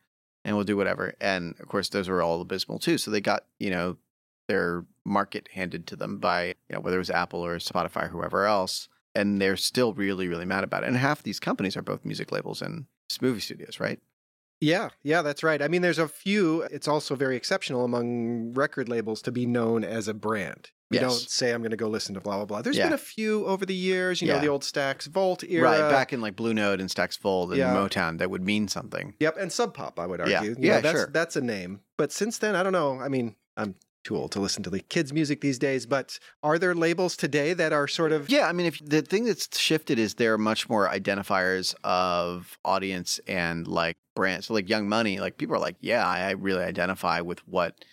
and we'll do whatever. And of course, those were all abysmal too. So they got, you know, their market handed to them by, you know, whether it was Apple or Spotify or whoever else. And they're still really, really mad about it. And half these companies are both music labels and movie studios, right? Yeah, yeah, that's right. I mean, there's a few. It's also very exceptional among record labels to be known as a brand. You Yes. don't say I'm going to go listen to blah blah blah. There's Yeah. been a few over the years. You know, the old Stax Volt era. Right. Back in like Blue Note and Stax Volt and Yeah. Motown, that would mean something. Yep, and Sub Pop, I would argue. Yeah. You Yeah, know, that's, sure. That's a name. But since then, I don't know. I mean, I'm too old to listen to the kids' music these days. But are there labels today that are sort of Yeah, I mean, if the thing that's shifted is there are much more identifiers of audience and like brands. So, like Young Money, like people are like, yeah, I really identify with what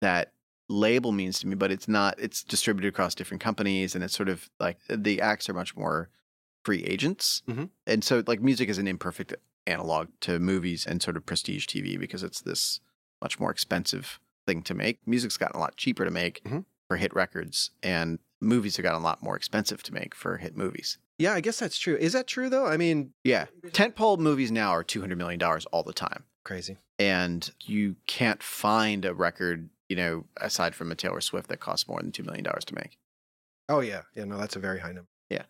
that label means to me, but it's not. It's distributed across different companies, and it's sort of like the acts are much more free agents, Mhm. and so like music is an imperfect analog to movies and sort of prestige TV because it's this much more expensive thing to make. Music's gotten a lot cheaper to make Mhm. for hit records, and movies have gotten a lot more expensive to make for hit movies. Yeah, I guess that's true. Is that true though? I mean, Yeah, tentpole movies now are two hundred million dollars all the time, crazy. and you can't find a record, you know, aside from a Taylor Swift that costs more than two million dollars to make. Oh yeah, yeah. No, that's a very high number. Yeah.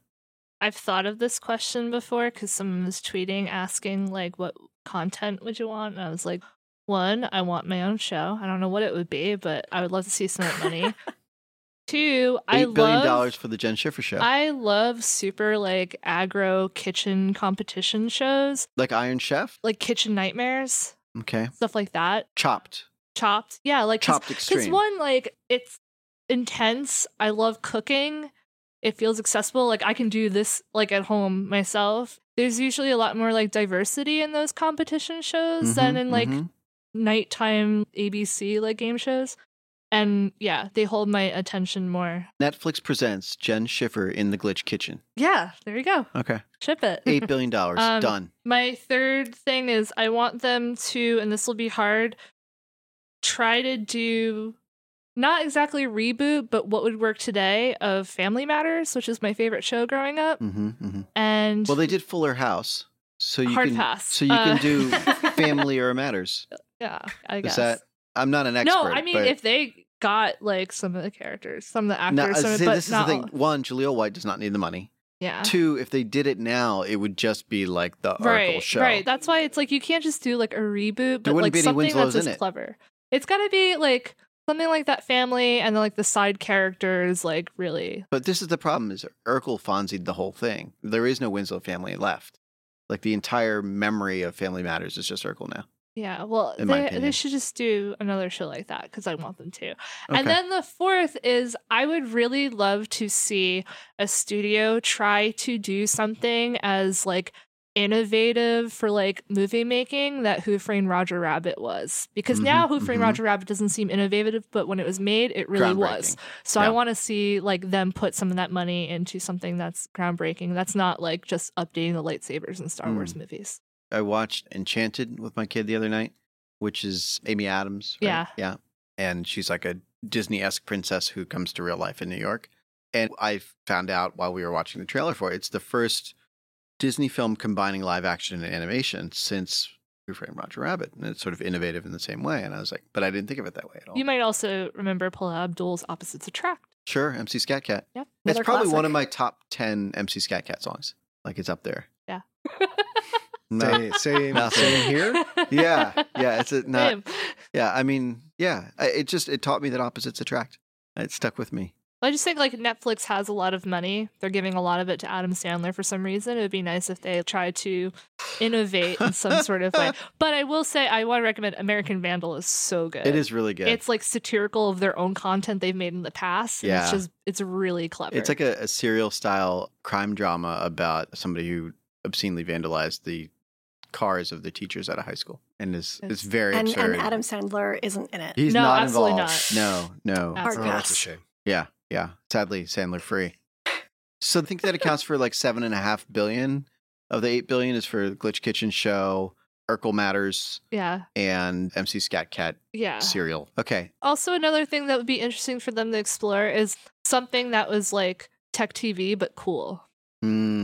I've thought of this question before because someone was tweeting asking like, "What content would you want?" And I was like, "One, I want my own show. I don't know what it would be, but I would love to see some of that money." Two, I Eight billion love dollars for the Jenn Schiffer show, I love super like aggro kitchen competition shows, like Iron Chef. like Kitchen Nightmares, Okay, stuff like that. Chopped, Chopped, yeah, like 'cause- Chopped Because Extreme. one, like, it's intense. I love cooking. It feels accessible. Like I can do this like at home myself. There's usually a lot more like diversity in those competition shows than Mhm, in like mhm. Nighttime ABC like game shows. And yeah, they hold my attention more. Netflix presents Jenn Schiffer in the Glitch Kitchen. Yeah, there you go. Okay, Ship it. eight billion dollars Um, done. My third thing is I want them to, and this will be hard, try to do not exactly reboot, but what would work today of Family Matters, which is my favorite show growing up. hmm hmm And Well, they did Fuller House, so you Hard can pass. so you Uh, can do Family or Matters. Yeah, I Is guess. that? I'm not an expert. no, I mean but if they got like some of the characters, some of the actors, No, some of, see, but this is the not thing. One, Jaleel White does not need the money. Yeah. Two, if they did it now, it would just be like the Urkel right, show. right. That's why it's like you can't just do like a reboot, but like something Winslows that's in as it. clever. It's got to be like something like that family, and then like the side characters, like really. But this is the problem: is Urkel Fonzied the whole thing. There is no Winslow family left. Like the entire memory of Family Matters is just Urkel now. Yeah, well, they, they should just do another show like that because I want them to. Okay. And then the fourth is I would really love to see a studio try to do something as like innovative for like movie making that Who Framed Roger Rabbit was. Because Mhm, now Who Framed mhm. Roger Rabbit doesn't seem innovative, but when it was made, it really was. So I want to see like them put some of that money into something that's groundbreaking. That's not like just updating the lightsabers in Star Wars Mm. movies. I watched Enchanted with my kid the other night, which is Amy Adams. right? Yeah. Yeah. And she's like a Disney esque princess who comes to real life in New York. And I found out while we were watching the trailer for it, it's the first Disney film combining live action and animation since Who Framed Roger Rabbit. And it's sort of innovative in the same way. And I was like, but I didn't think of it that way at all. You might also remember Paula Abdul's Opposites Attract. sure, MC Scat Cat. Yep. It's probably one of my top 10 MC Scat Cat songs. Like it's up there. Yeah. No. Same, same, Nothing. same here. Yeah. Yeah. It's a, not. Yeah, I mean, yeah, it just it taught me that opposites attract. It stuck with me. I just think like Netflix has a lot of money. They're giving a lot of it to Adam Sandler for some reason. It would be nice if they tried to innovate in some sort of way. But I will say I want to recommend American Vandal is so good. It is really good. It's like satirical of their own content they've made in the past. And It's just it's really clever. It's like a, a serial style crime drama about somebody who obscenely vandalized the cars of the teachers at a high school, and is it's very And, absurd. and Adam Sandler isn't in it. He's No, not absolutely involved. not. No, no. Absolutely. Hard Oh, that's a shame. Yeah, yeah. Sadly, Sandler free. So I think that accounts for like seven and a half billion of the eight billion is for the Glitch Kitchen show, Urkel Matters, yeah. and MC Scat Cat Yeah. serial. Okay, Also, another thing that would be interesting for them to explore is something that was like tech TV but cool. Hmm.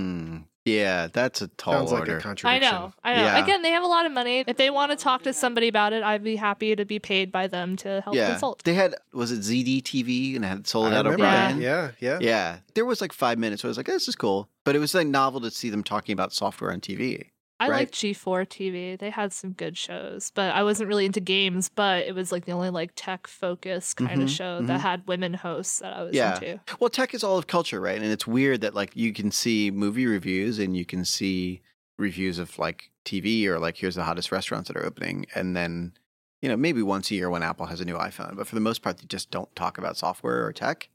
Yeah, that's a tall Sounds like order. a I contradiction. know, I know. Yeah. Again, they have a lot of money. If they want to talk to somebody about it, I'd be happy to be paid by them to help yeah, consult. they had was it ZD TV and had sold I out O'Brien. that. Yeah, yeah. Yeah, there was like five minutes. Where I was like, oh, "This is cool," but it was like novel to see them talking about software on TV. I right. like G4 TV. They had some good shows, but I wasn't really into games. But it was like the only like tech focused kind Mhm, of show mhm. that had women hosts that I was Yeah. into. Well, tech is all of culture, right? And it's weird that like you can see movie reviews and you can see reviews of like TV or like here's the hottest restaurants that are opening, and then you know maybe once a year when Apple has a new iPhone, but for the most part they just don't talk about software or tech.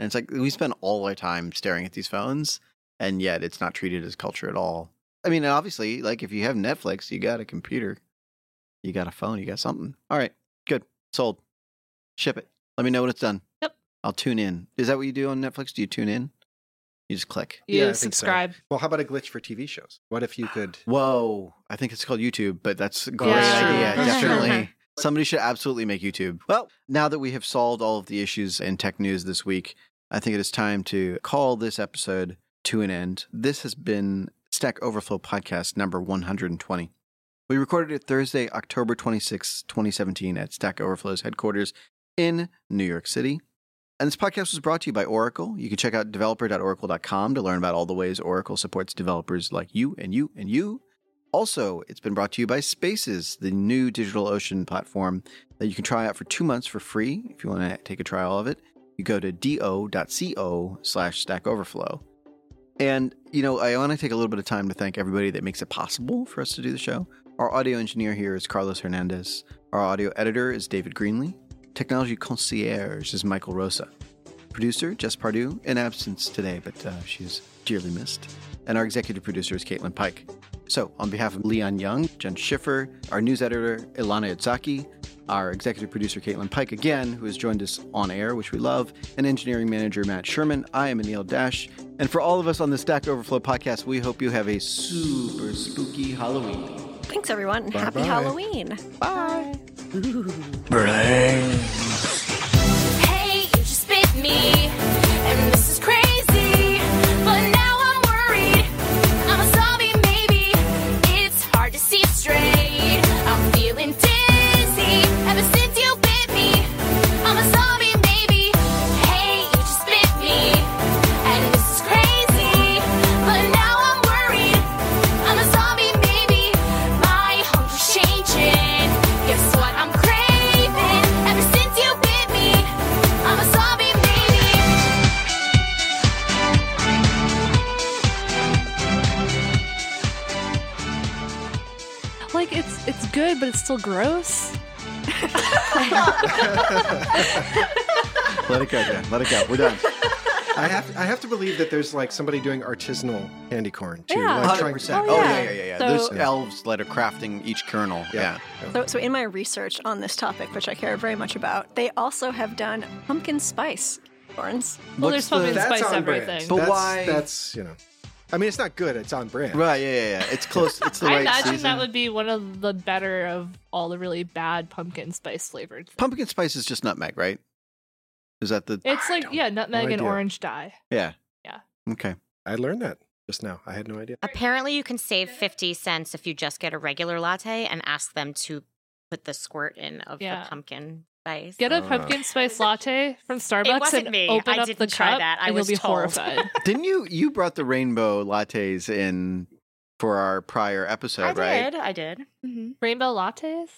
And it's like we spend all our time staring at these phones, and yet it's not treated as culture at all. I mean, obviously, like if you have Netflix, you got a computer, you got a phone, you got something. All right, good, sold. Ship it. Let me know when it's done. Yep. I'll tune in. Is that what you do on Netflix? Do you tune in? You just click. You Yeah, I think so. subscribe. Well, how about a glitch for TV shows? What if you could? Whoa, I think it's called YouTube, but that's a great That's true. idea. That's true. Definitely. Somebody should absolutely make YouTube. Well, now that we have solved all of the issues in tech news this week, I think it is time to call this episode to an end. This has been Stack Overflow Podcast number 120. We recorded it Thursday, October 26, 2017, at Stack Overflow's headquarters in New York City. And this podcast was brought to you by Oracle. You can check out developer.oracle.com to learn about all the ways Oracle supports developers like you and you and you. Also, it's been brought to you by Spaces, the new DigitalOcean platform that you can try out for two months for free if you want to take a trial of it. You go to do.co slash Stack Overflow. And, you know, I want to take a little bit of time to thank everybody that makes it possible for us to do the show. Our audio engineer here is Carlos Hernandez. Our audio editor is David Greenlee. Technology concierge is Michael Rosa. Producer, Jess Pardue, in absence today, but uh, she's dearly missed. And our executive producer is Kaitlin Pike. So, on behalf of Leon Young, Jenn Schiffer, our news editor, Ilana Yitzhaki, our executive producer, Kaitlin Pike, again, who has joined us on air, which we love, and engineering manager, Matt Sherman, I am Anil Dash. And for all of us on the Stack Overflow podcast, we hope you have a super spooky Halloween. Thanks, everyone. and Happy Bye-bye. Halloween. Bye. Hey, good, but it's still gross. Let it go, Jenn. Let it go. We're done. I have I have to believe that there's like somebody doing artisanal candy corn too. Yeah. Like oh, trying 100%. Oh, Oh, yeah. yeah, yeah, yeah. yeah. So- There's elves that are crafting each kernel. Yeah. Yeah. So, so in my research on this topic, which I care very much about, they also have done pumpkin spice corns. Well, What's there's pumpkin the- spice everything. But that's, why- That's you know, I mean, it's not good. It's on brand. Right, yeah, yeah, yeah. It's close. It's the I right imagine season. that would be one of the better of all the really bad pumpkin spice flavored. things. Pumpkin spice is just nutmeg, right? Is that the. It's like yeah, nutmeg and orange dye. Yeah. Yeah. Okay. I learned that just now. I had no idea. Apparently, you can save 50 cents if you just get a regular latte and ask them to put the squirt in of Yeah. the pumpkin spice. Get a Uh. pumpkin spice latte from Starbucks wasn't and me. open I up didn't the try cup, that. I and was you'll be told. horrified. Didn't you? You brought the rainbow lattes in for our prior episode, I right? did. I did. hmm Rainbow lattes?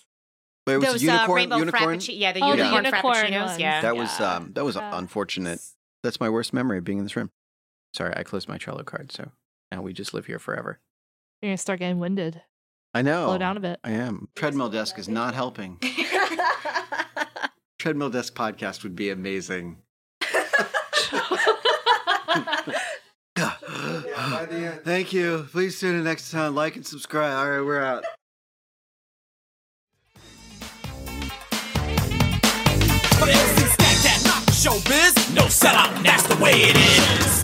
But it was Those unicorn. uh, rainbow unicorn. frappuccino. Yeah, the Oh, the unicorn, unicorn frappuccinos. ones. Yeah. That was um. That was Yeah. unfortunate. That's my worst memory of being in this room. Sorry, I closed my Trello card, so now we just live here forever. You're gonna start getting winded. I know. Slow down a bit. I am. Treadmill desk is not helping. Treadmill desk podcast would be amazing. Thank you. Please tune in next time. Like and subscribe. All right, we're out. But MC Stack that knock showbiz, no sellout, that's the way it is.